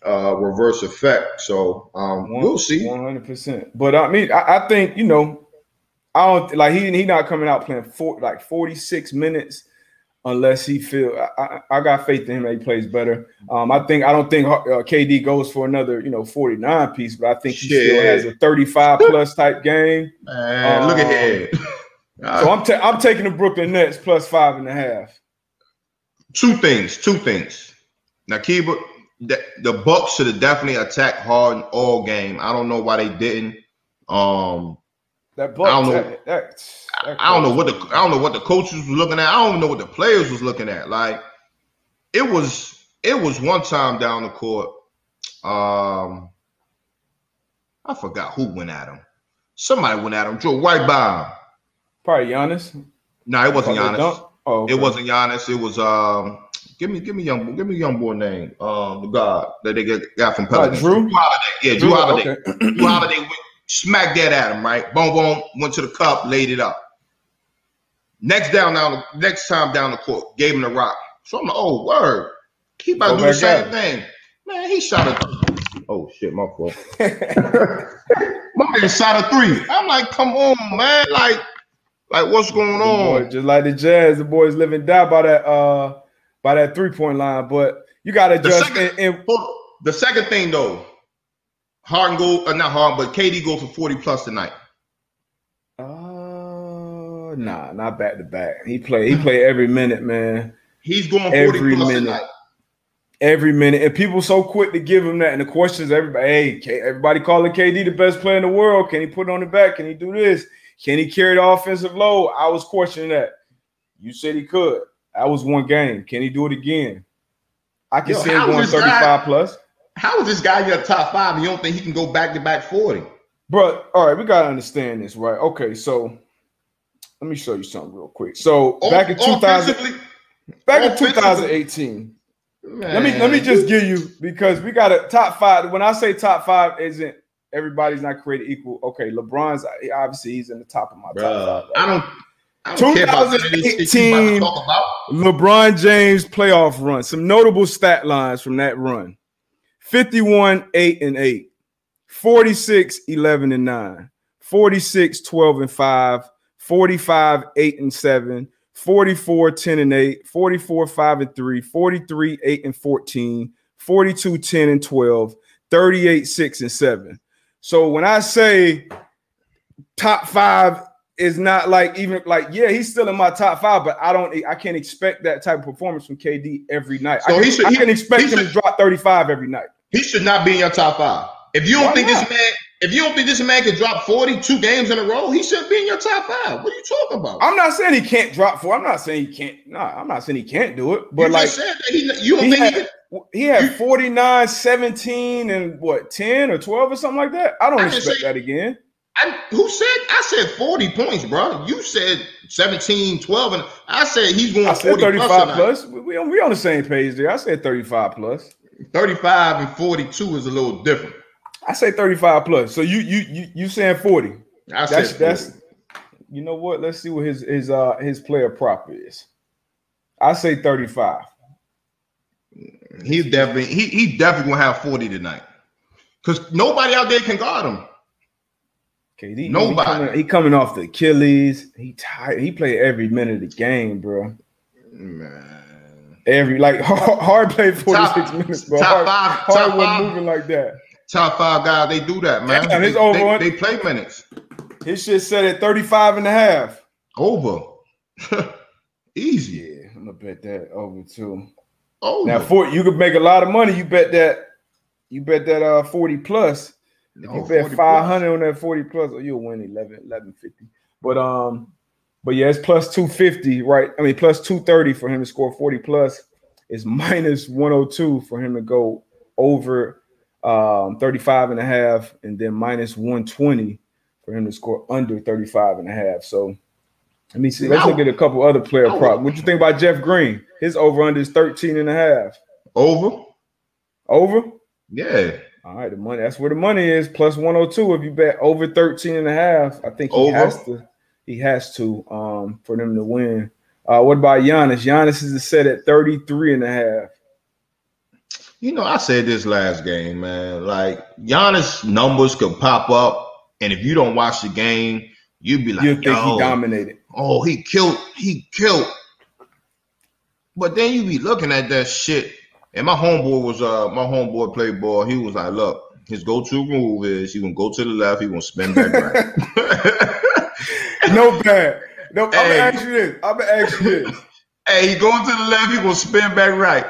uh, reverse effect. So um, we we'll see. One hundred percent. But I mean, I, I, think you know, I don't like he he not coming out playing for like forty six minutes unless he feel. I, I, got faith in him that he plays better. Um, I think I don't think uh, KD goes for another you know forty nine piece, but I think he Shit. still has a thirty five plus type game. Man, um, look ahead. so I'm ta- I'm taking the Brooklyn Nets plus five and a half. Two things. Two things. Now, Kiba, the, the Bucks should have definitely attacked Harden all game. I don't know why they didn't. Um, that Bucks, I don't know. That, that, that I don't know what the I don't know what the coaches was looking at. I don't know what the players was looking at. Like it was it was one time down the court. Um, I forgot who went at him. Somebody went at him. Drew White him. Probably Giannis. No, it wasn't Giannis. Oh, okay. It wasn't Giannis. It was um Give me, give me young, give me young boy name. Um, the god that they got from Pelicans. Uh, Jrue? Jrue Holiday. Yeah, Jrue, Jrue Holiday. Okay. Jrue Holiday went, smacked that at him. Right, boom, boom. Went to the cup, laid it up. Next down, down, next time down the court, gave him the rock. So I'm like, oh word, he keep on doing the same thing. Man, he shot a. Oh shit, my fault. my man shot a three. I'm like, come on, man, like, like what's going on? Boy, just like the Jazz, the boys living die by that. uh by that three point line. But you got to just second, and, and the second thing though, Harden go uh, not Harden, but KD go for forty plus tonight. Uh, nah, not back to back. He play he play every minute, man. He's going 40 every plus minute. Every minute. And people so quick to give him that. And the questions everybody, hey, everybody calling KD the best player in the world. Can he put on the back? Can he do this? Can he carry the offensive load? I was questioning that. You said he could. That was one game. Can he do it again? I can Yo, see him going 35 guy, plus. How is this guy in your top five? and You don't think he can go back to back 40? Bro, all right, we gotta understand this, right? Okay, so let me show you something real quick. So back in 2000, back in 2018. Man. Let me let me just give you because we got a top five. When I say top five, isn't everybody's not created equal? Okay, LeBron's obviously he's in the top of my Bruh, top five. Right? I don't. I don't 2018 LeBron James playoff run. Some notable stat lines from that run 51, 8, and 8, 46, 11, and 9, 46, 12, and 5, 45, 8, and 7, 44, 10, and 8, 44, 5, and 3, 43, 8, and 14, 42, 10, and 12, 38, 6, and 7. So when I say top five is not like even like yeah he's still in my top five but i don't i can't expect that type of performance from kd every night. So I, can, he should, I can expect him should, to drop 35 every night he should not be in your top five if you don't Why think not? this man if you don't think this man can drop 42 games in a row he should be in your top five what are you talking about i'm not saying he can't drop four i'm not saying he can't no nah, i'm not saying he can't do it but you like he, you don't he think had, he, can, he had 49 17 and what 10 or 12 or something like that i don't I expect say, that again I, who said I said 40 points, bro? You said 17, 12, and I said he's going I said 35 plus. plus. We, we, we on the same page there. I said 35 plus. 35 and 42 is a little different. I say 35 plus. So you you you you saying 40. I that's, said 40. that's you know what? Let's see what his his uh his player prop is. I say 35. He's definitely he he definitely gonna have 40 tonight. Because nobody out there can guard him. KD, nobody. He coming, he coming off the Achilles. He tired. He played every minute of the game, bro. Man, every like hard, hard played forty six minutes, bro. Top hard, five, hard top five, moving like that. Top five guys, they do that, man. Damn, his they, over. They, they, play minutes. His shit set at 35 and a half. Over. Easy. Yeah, I'm gonna bet that over too. Oh, now for you could make a lot of money. You bet that. You bet that uh 40 plus. If you bet 500 on that 40 plus, oh, you'll win 11, 1150. But um, but yeah, it's plus 250, right? I mean, plus 230 for him to score 40 plus. It's minus 102 for him to go over um 35 and a half, and then minus 120 for him to score under 35 and a half. So let me see. Let's look at a couple other player prop. What you think about Jeff Green? His over under is 13 and a half. Over. Over? Yeah. All right, the money. That's where the money is. Plus 102 if you bet over 13 and a half. I think he over. has to. He has to um for them to win. Uh, what about Giannis? Giannis is set at 33 and a half. You know, I said this last game, man. Like Giannis numbers could pop up, and if you don't watch the game, you'd be like, you think he dominated. Oh, he killed, he killed. But then you be looking at that shit and my homeboy was uh my homeboy played ball. He was like, look, his go-to move is he gonna go to the left, he gonna spin back right. no bad. No, hey. I'm gonna ask you this. I'm gonna ask you this. hey, he going to the left, he gonna spin back right.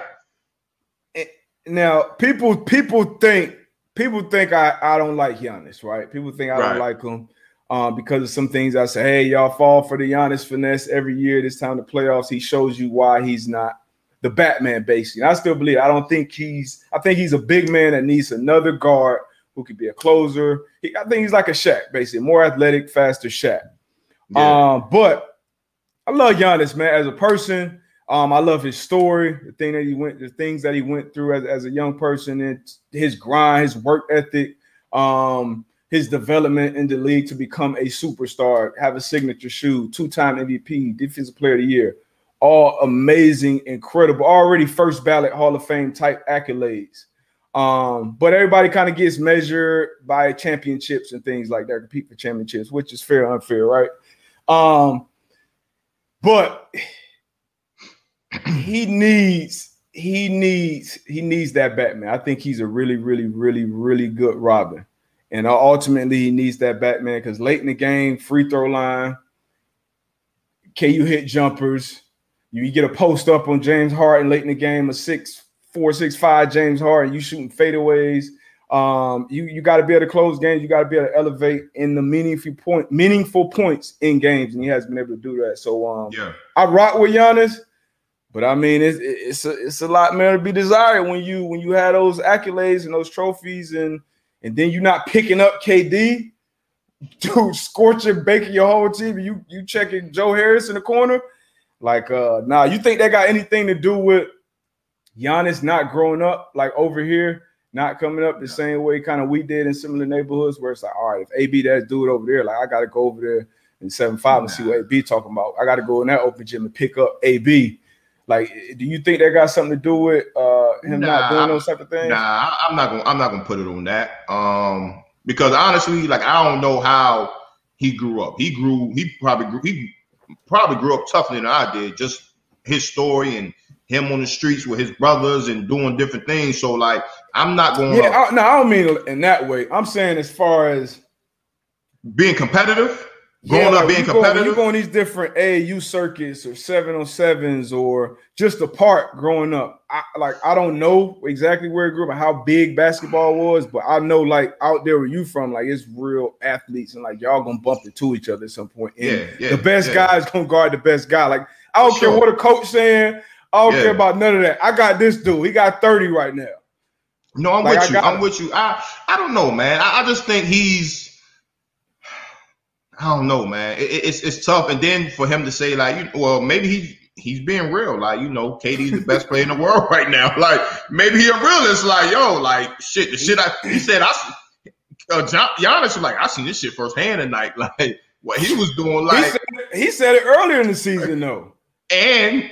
Now, people people think people think I, I don't like Giannis, right? People think I right. don't like him um, because of some things I say. Hey, y'all fall for the Giannis finesse every year. This time the playoffs, he shows you why he's not the Batman basically. I still believe. I don't think he's. I think he's a big man that needs another guard who could be a closer. He, I think he's like a Shaq, basically, more athletic, faster Shaq. Yeah. Um, but I love Giannis, man, as a person. Um, I love his story, the thing that he went, the things that he went through as, as a young person, and his grind, his work ethic, um, his development in the league to become a superstar, have a signature shoe, two-time MVP, defensive player of the year all amazing, incredible, already first ballot Hall of Fame type accolades. Um, but everybody kind of gets measured by championships and things like that, compete for championships, which is fair, unfair, right? Um, but he needs, he needs, he needs that Batman. I think he's a really, really, really, really good Robin. And ultimately, he needs that Batman because late in the game, free throw line, can you hit jumpers? you get a post up on James Harden late in the game, a six four six five James Harden, you shooting fadeaways. Um, you you got to be able to close games. You got to be able to elevate in the meaningful point, meaningful points in games, and he has been able to do that. So um, Yeah. I rock with Giannis, but I mean it's it's a, it's a lot more to be desired when you when you have those accolades and those trophies, and and then you're not picking up KD, dude, scorching, baking your whole team. You you checking Joe Harris in the corner, like uh, nah. You think that got anything to do with Giannis not growing up like over here? Not coming up the same way kind of we did in similar neighborhoods where it's like, all right, if AB that dude over there, like I gotta go over there in seven five and see what AB talking about. I got to go in that open gym and pick up AB. Like, do you think that got something to do with uh, him Nah, not doing those type of things? Nah, I'm not gonna I'm not gonna put it on that. Um, because honestly, like I don't know how he grew up. He grew, he probably grew, he probably grew up tougher than I did. Just his story and him on the streets with his brothers and doing different things. So like, I'm not going to Yeah, I, no, I don't mean in that way. I'm saying as far as being competitive, yeah, growing like up being you go, competitive. you go on these different AAU circuits or seven on sevens or just apart growing up. I like I don't know exactly where it grew up and how big basketball was, but I know like out there where you from, like it's real athletes and like y'all gonna bump into each other at some point. And yeah, yeah, the best yeah. guy is gonna guard the best guy. Like I don't Sure. care what a coach saying. I don't Yeah. care about none of that. I got this dude. He got 30 right now. No, I'm Like, I with you. I'm with you. I I don't know, man. I, I just think he's. I don't know, man. It, it- it's it's tough, and then for him to say like, you, well, maybe he he's being real. Like, you know, KD's the best player in the world right now. Like, maybe he a realist. Like, yo, like shit. The shit I he said. I uh, John, Giannis was like, I seen this shit firsthand tonight. Like, what he was doing. He Like, said, he said it earlier in the season, though. and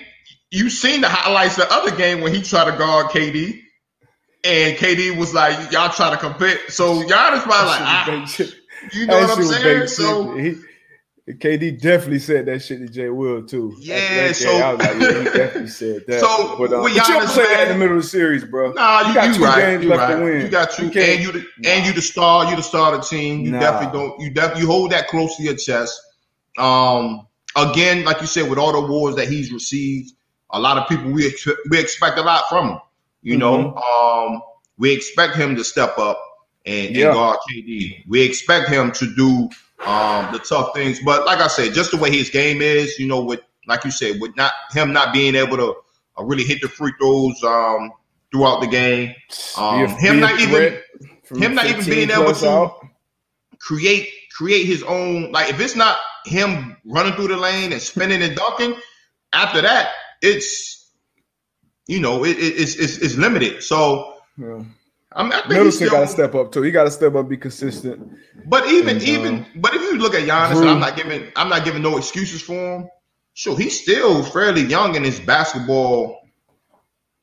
you seen the highlights of the other game when he tried to guard KD. And KD was like, y'all try to compare. So Giannis probably like, ah, shit was bait shit. you know what I'm saying? So. He, KD definitely said that shit to Jay Will too. Yeah, that so- I was like, yeah, he definitely said that. So, but, um, but you don't Giannis, say that in the middle of the series, bro. nah, you, You got you two right. games you left right. to win. You got two, You and you the and you the star. You the star of the team. You Nah. definitely don't. You definitely you hold that close to your chest. Um, again, like you said, with all the awards that he's received, a lot of people we ex- we expect a lot from him. You know, Mm-hmm. um, we expect him to step up and, and guard KD. We expect him to do um, the tough things. But like I said, just the way his game is, you know, with like you said, with not him not being able to uh, really hit the free throws um, throughout the game, um, him not even him not even 15 being able to- out. create create his own. Like if it's not him running through the lane and spinning and dunking, after that, it's you know it, it- it's, it's it's limited. So Yeah. I, mean, I think Middleton got to step up too. He got to step up, be consistent. But even And, even um, but if you look at Giannis, Drew- I'm not giving I'm not giving no excuses for him. Sure, he's still fairly young in his basketball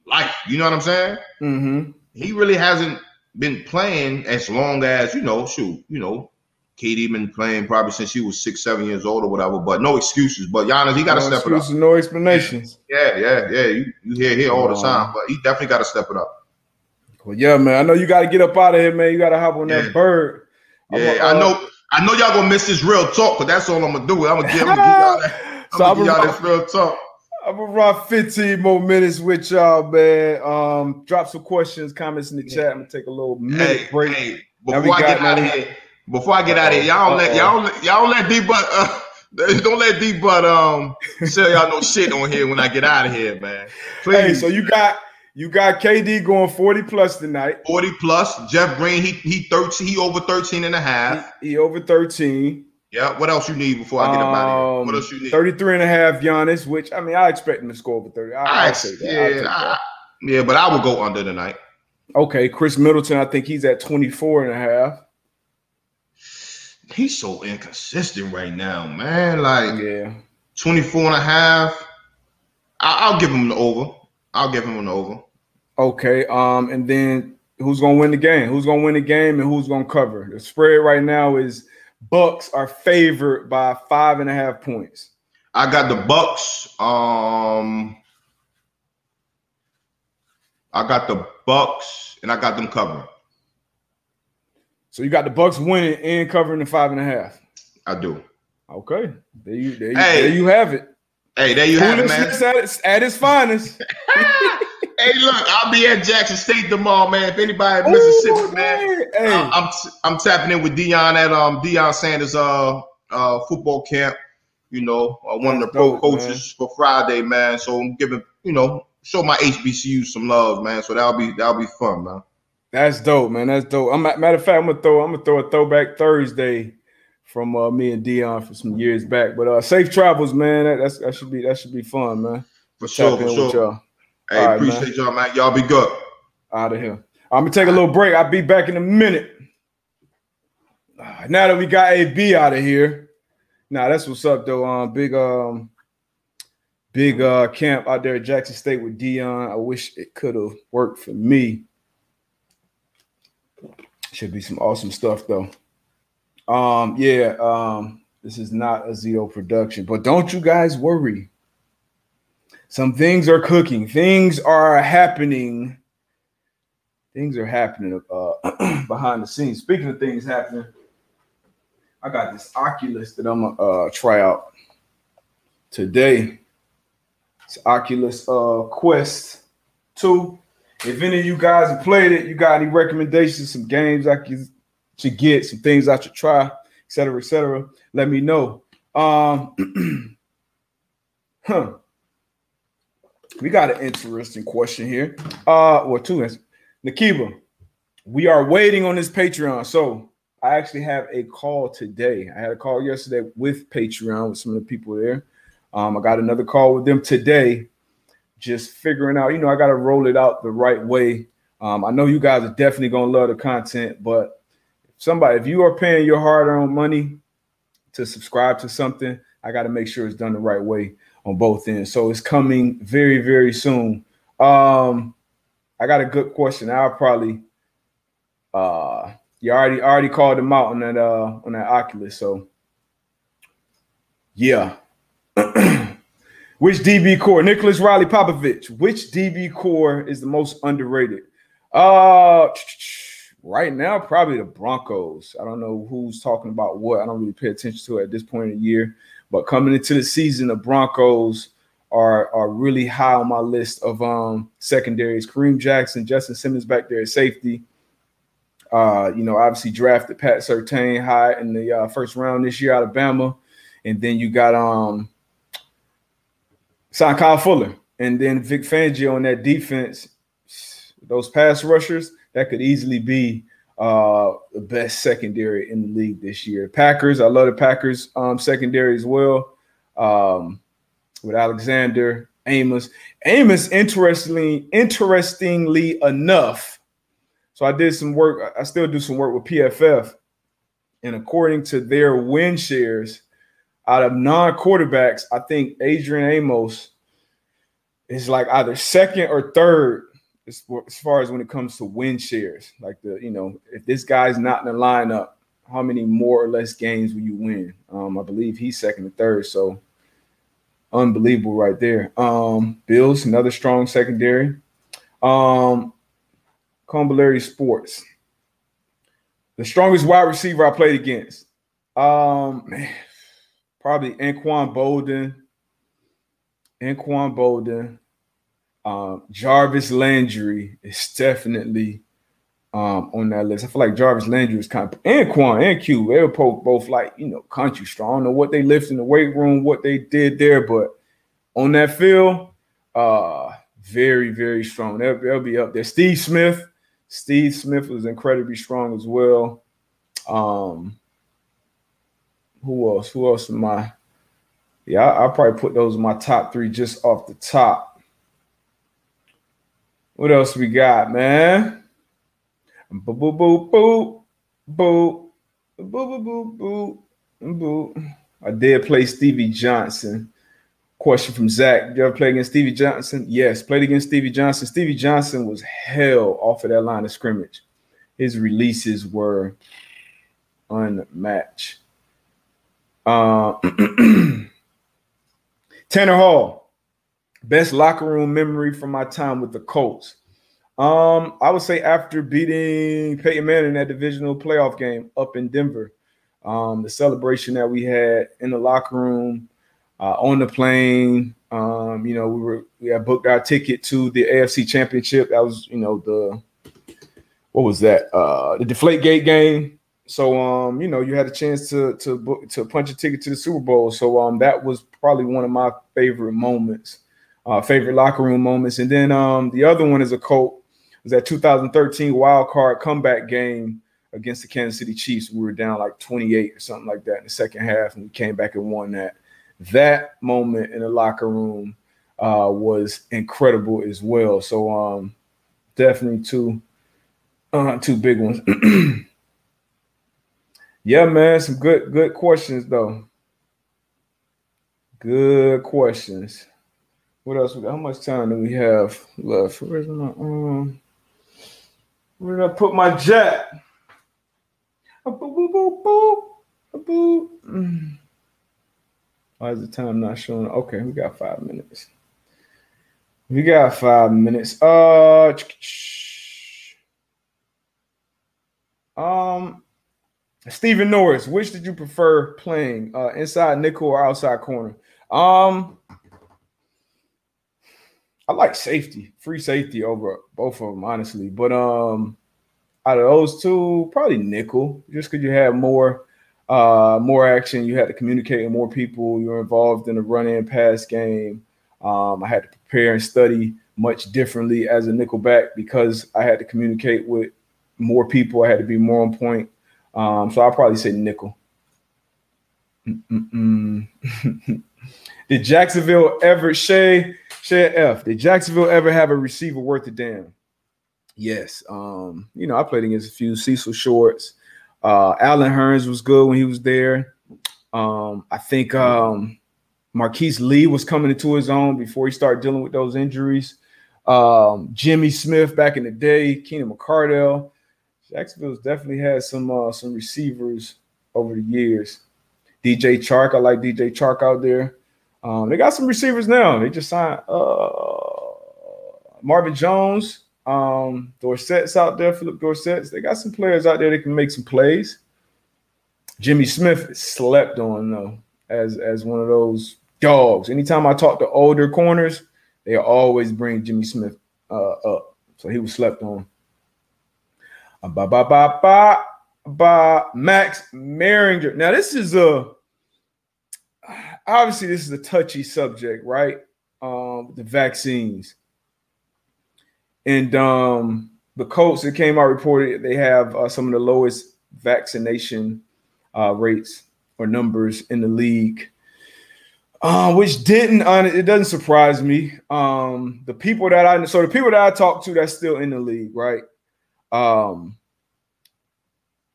life. You know what I'm saying? Mm-hmm. He really hasn't been playing as long as you know. Shoot, you know, KD been playing probably since she was six, seven years old or whatever. But no excuses. But Giannis, he got to no step it up. excuses, no explanations. Yeah, yeah, yeah. You, you hear here all the time, but he definitely got to step it up. Well, yeah, man. I know you got to get up out of here, man. You got to hop on Yeah. that bird. I'm Yeah, I uh, know. I know y'all gonna miss this real talk, but that's all I'm gonna do. I'm gonna give, I'm gonna give y'all that. I'm so gonna give y'all this real talk. I'm gonna rock 15 more minutes with y'all, man. Um, drop some questions, comments in the chat. I'm gonna take a little minute Hey, break. hey, before we I get out of here, before I get out of here, y'all let y'all y'all let D but uh, don't let D but um sell y'all no shit on here when I get out of here, man. Please. Hey, so you got you got KD going 40 plus tonight. 40 plus. Jeff Green, he he 13, he over 13 and a half. He, he over 13. Yeah. What else you need before I get up out of here? Um, What else you need? 33 and a half Giannis, which I mean, I expect him to score over 30. I, I, say that. Yeah. I, yeah, but I will go under tonight. Okay, Khris Middleton, I think he's at 24 and a half. He's so inconsistent right now, man. Like Yeah. 24 and a half. I, I'll give him the over. I'll give him an over. Okay. Um, and then who's gonna win the game? Who's gonna win the game and who's gonna cover? The spread right now is Bucks are favored by five and a half points. I got the Bucks. Um, I got the Bucks, and I got them covering. So you got the Bucks winning and covering the five and a half. I do. Okay. There you there you, Hey. there you have it. Hey, there you have it, man. At, at his finest. hey, look, I'll be at Jackson State tomorrow, man. If anybody in Mississippi, Ooh, man, hey. I'm I'm tapping in with Deion at um Deion Sanders uh uh football camp. You know, uh, one of the pro dope, coaches man. for Friday, man. So I'm giving you know show my HBCU some love, man. So that'll be that'll be fun, man. That's dope, man. That's dope. I'm matter of fact, I'm gonna throw I'm gonna throw a throwback Thursday from uh, me and Deion for some years back. But uh, safe travels, man. That, that's that should be that should be fun, man. For sure, for sure. Hey, All appreciate right, y'all, man. Y'all be good. Out of here. I'm gonna take a little break. I'll be back in a minute. Now that we got AB out of here, nah, that's what's up though. Um, big um, big uh camp out there at Jackson State with Deion. I wish it could have worked for me. Should be some awesome stuff though. Um, yeah, um, this is not a Zito production, but don't you guys worry. Some things are cooking, things are happening. Things are happening uh, behind the scenes. Speaking of things happening, I got this Oculus that I'm gonna uh, try out today. It's Oculus uh, Quest 2. If any of you guys have played it, you got any recommendations, some games I can to get, some things I should try, et cetera, et cetera, let me know. Um, huh. We got an interesting question here. Uh, well, two answers. Nakiba, we are waiting on this Patreon. So I actually have a call today. I had a call yesterday with Patreon with some of the people there. Um, I got another call with them today, just figuring out, you know, I got to roll it out the right way. Um, I know you guys are definitely going to love the content, but somebody, if you are paying your hard-earned money to subscribe to something, I got to make sure it's done the right way on both ends. So it's coming very, very soon. Um, I got a good question. I'll probably uh you already already called him out on that uh on that Oculus. So yeah. Which DB corps? Nicholas Riley Popovich. Which DB corps is the most underrated? Uh right now, probably the Broncos. I don't know who's talking about what. I don't really pay attention to at this point in the year. But coming into the season, the Broncos are are really high on my list of um secondaries. Kareem Jackson, Justin Simmons back there at safety. Uh, you know, obviously drafted Pat Surtain high in the uh, first round this year, Alabama, and then you got um signed Kyle Fuller, and then Vic Fangio on that defense. Those pass rushers, that could easily be uh, the best secondary in the league this year. Packers, I love the Packers um, secondary as well. Um, with Alexander, Amos. Amos, interestingly, interestingly enough, so I did some work. I still do some work with PFF, and according to their win shares, out of non-quarterbacks, I think Adrian Amos is like either second or third as, far as when it comes to win shares, like the you know, if this guy's not in the lineup, how many more or less games will you win? Um, I believe he's second or third, so unbelievable right there. Um, Bills, another strong secondary. Um, Sports, the strongest wide receiver I played against. Um, man, probably Anquan Boldin. Anquan Boldin. Um, Jarvis Landry is definitely um, on that list. I feel like Jarvis Landry is kind of and and Q. They were both, both like you know country strong. I don't know what they lift in the weight room, what they did there, but on that field, uh, very very strong. They'll, they'll be up there. Steve Smith, Steve Smith was incredibly strong as well. Um, who else? Who else am I? Yeah, I, will probably put those in my top three just off the top. What else we got, man? Boop, boop, boop, boop, boop, boop, boop, boop, boop, boop. I did play Stevie Johnson. Question from Zach. Did you ever play against Stevie Johnson? Yes, played against Stevie Johnson. Stevie Johnson was hell off of that line of scrimmage. His releases were unmatched. Uh, Tanner Hall. Best locker room memory from my time with the Colts. Um, I would say after beating Peyton Manning in that divisional playoff game up in Denver, um, the celebration that we had in the locker room, uh, on the plane. Um, you know, we were we had booked our ticket to the AFC Championship. That was, you know, the what was that? Uh, the Deflate Gate game. So, um, you know, you had a chance to to book to punch a ticket to the Super Bowl. So, um, that was probably one of my favorite moments, uh, favorite locker room moments. And then, um, the other one is a Colt was that 2013 wild card comeback game against the Kansas City Chiefs. We were down like 28 or something like that in the second half, and we came back and won that. That moment in the locker room uh, was incredible as well. So um, definitely two uh, two big ones. yeah, man, some good good questions though. Good questions. What else? How much time do we have left? Where's my um? Where did I put my jet? Mm. Why is the time not showing? Okay, we got five minutes. We got five minutes. Uh, um, Stephen Norris, which did you prefer playing, uh, inside nickel or outside corner? Um, I like safety, free safety over both of them, honestly. But um, out of those two, probably nickel, just because you have more uh, more action. You had to communicate with more people. You were involved in the run in pass game. Um, I had to prepare and study much differently as a nickelback because I had to communicate with more people. I had to be more on point. Um, so I'll probably say nickel. Did Jacksonville ever Shay Shay F? Did Jacksonville ever have a receiver worth a damn? Yes. Um, you know, I played against a few Cecil Shorts. Uh, Allen Hurns was good when he was there. Um, I think um, Marquise Lee was coming into his own before he started dealing with those injuries. Um, Jimmy Smith back in the day, Keenan McCardell. Jacksonville's definitely had some uh, some receivers over the years. DJ Chark, I like DJ Chark out there. Um, they got some receivers now. They just signed uh, Marvin Jones. Um, Dorsett's out there, Phillip Dorsett's. They got some players out there that can make some plays. Jimmy Smith slept on though, as as one of those dogs. Anytime I talk to older corners, they always bring Jimmy Smith uh, up. So he was slept on. Uh, ba ba ba ba ba Max Maringer. Now this is a obviously this is a touchy subject, right? Um, the vaccines. And um, the Colts, it came out reported they have uh, some of the lowest vaccination uh, rates or numbers in the league, uh, which didn't, it doesn't surprise me. Um, the people that I, so the people that I talk to that's still in the league, right? Um,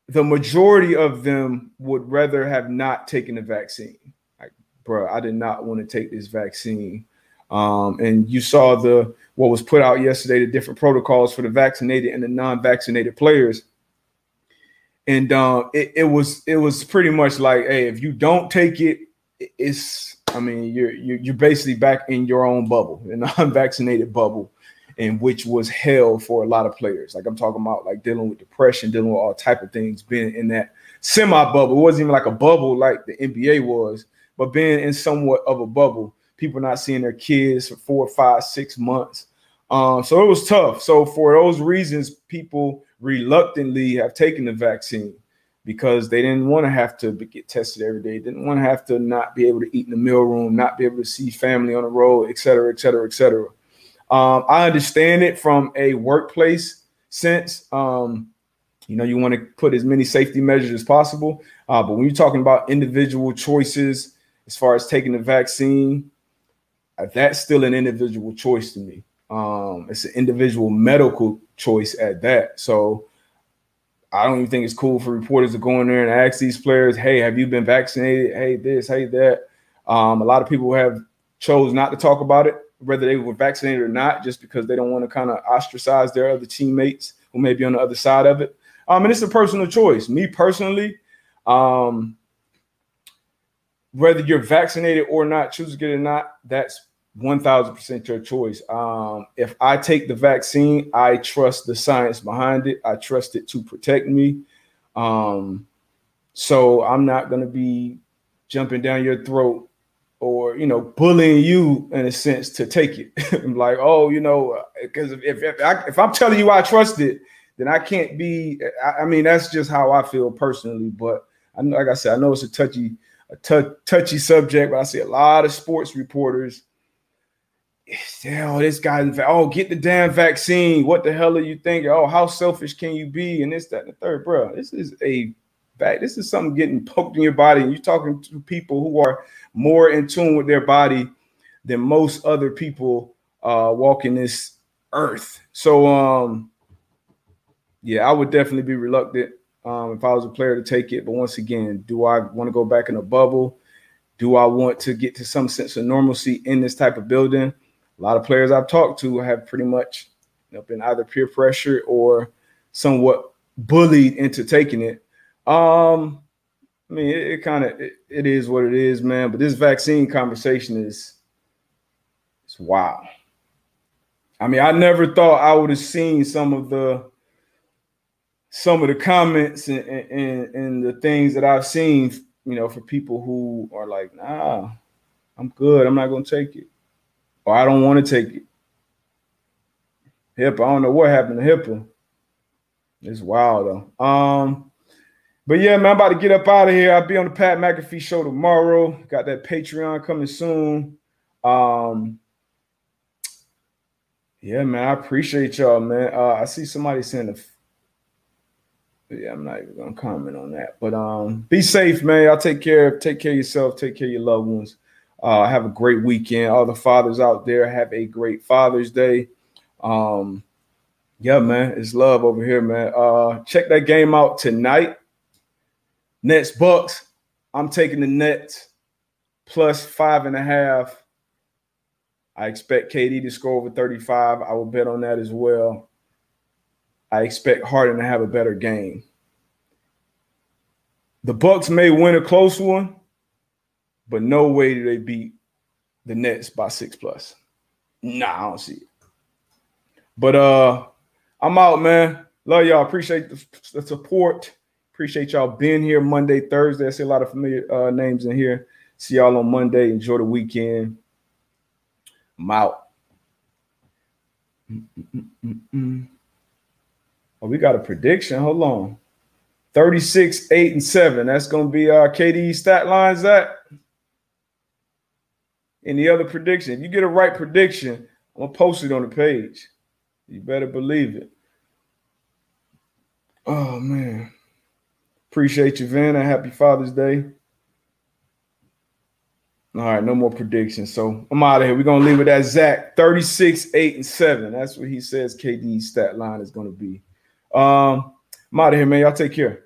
the majority of them would rather have not taken the vaccine. Like, bro, I did not want to take this vaccine. Um, and you saw the what was put out yesterday, the different protocols for the vaccinated and the non-vaccinated players. And uh, it, it was it was pretty much like, hey, if you don't take it, it's I mean, you're you're, basically back in your own bubble, an unvaccinated bubble, and which was hell for a lot of players. Like I'm talking about, like dealing with depression, dealing with all type of things, being in that semi bubble. It wasn't even like a bubble like the NBA was, but being in somewhat of a bubble people not seeing their kids for four, five, six months. Um, so it was tough. So for those reasons, people reluctantly have taken the vaccine because they didn't want to have to get tested every day, didn't want to have to not be able to eat in the meal room, not be able to see family on the road, et cetera, et cetera, et cetera. Um, I understand it from a workplace sense. Um, you know, you want to put as many safety measures as possible. Uh, but when you're talking about individual choices as far as taking the vaccine, uh, that's still an individual choice to me. Um, it's an individual medical choice at that. So I don't even think it's cool for reporters to go in there and ask these players, "Hey, have you been vaccinated? Hey, this, hey, that." Um, a lot of people have chose not to talk about it, whether they were vaccinated or not, just because they don't want to kind of ostracize their other teammates who may be on the other side of it. Um, and it's a personal choice. Me personally, um, whether you're vaccinated or not, choose to get it or not, that's 1000% your choice. Um, if I take the vaccine, I trust the science behind it. I trust it to protect me. Um, so I'm not going to be jumping down your throat or you know bullying you in a sense to take it. I'm like, oh, you know, because if if, if, I, if I'm telling you I trust it, then I can't be. I, I, mean, that's just how I feel personally. But I know, like I said, I know it's a touchy, a t- touchy subject. But I see a lot of sports reporters. Oh, this guy, oh, get the damn vaccine. What the hell are you thinking? Oh, how selfish can you be? And this, that, and the third, bro. This is a fact. This is something getting poked in your body, and you're talking to people who are more in tune with their body than most other people uh, walking this earth. So, um, yeah, I would definitely be reluctant um, if I was a player to take it. But once again, do I want to go back in a bubble? Do I want to get to some sense of normalcy in this type of building? A lot of players I've talked to have pretty much you know, been either peer pressure or somewhat bullied into taking it. Um, I mean, it, it kind of it, it is what it is, man. But this vaccine conversation is it's wild. I mean, I never thought I would have seen some of the some of the comments and, and, and the things that I've seen, you know, for people who are like, nah, I'm good. I'm not gonna take it. Or I don't want to take it. HIPAA, I don't know what happened to HIPAA. It's wild though. Um, but yeah, man, I'm about to get up out of here. I'll be on the Pat McAfee show tomorrow. Got that Patreon coming soon. Um, yeah, man, I appreciate y'all, man. Uh, I see somebody saying the yeah, I'm not even gonna comment on that. But um, be safe, man. Y'all take care. Take care of yourself. Take care of your loved ones. Uh, have a great weekend. All the fathers out there, have a great Father's Day. Um, yeah, man, it's love over here, man. Uh, check that game out tonight. Nets Bucks. I'm taking the Nets plus five and a half. I expect KD to score over 35. I will bet on that as well. I expect Harden to have a better game. The Bucks may win a close one, but no way do they beat the Nets by six plus. Nah, I don't see it. But uh, I'm out, man. Love y'all. Appreciate the, the support. Appreciate y'all being here Monday, Thursday. I see a lot of familiar uh, names in here. See y'all on Monday. Enjoy the weekend. I'm out. Mm-mm-mm-mm. Oh, we got a prediction. Hold on. 36, 8, and 7. That's going to be our KD stat lines that. Any other prediction? If you get a right prediction, I'm to post it on the page. You better believe it. Oh, man. Appreciate you, Vanna. Happy Father's Day. All right, no more predictions. So I'm out of here. We're gonna leave it at Zach 36, 8, and 7. That's what he says KD's stat line is gonna be. Um, I'm out of here, man. Y'all take care.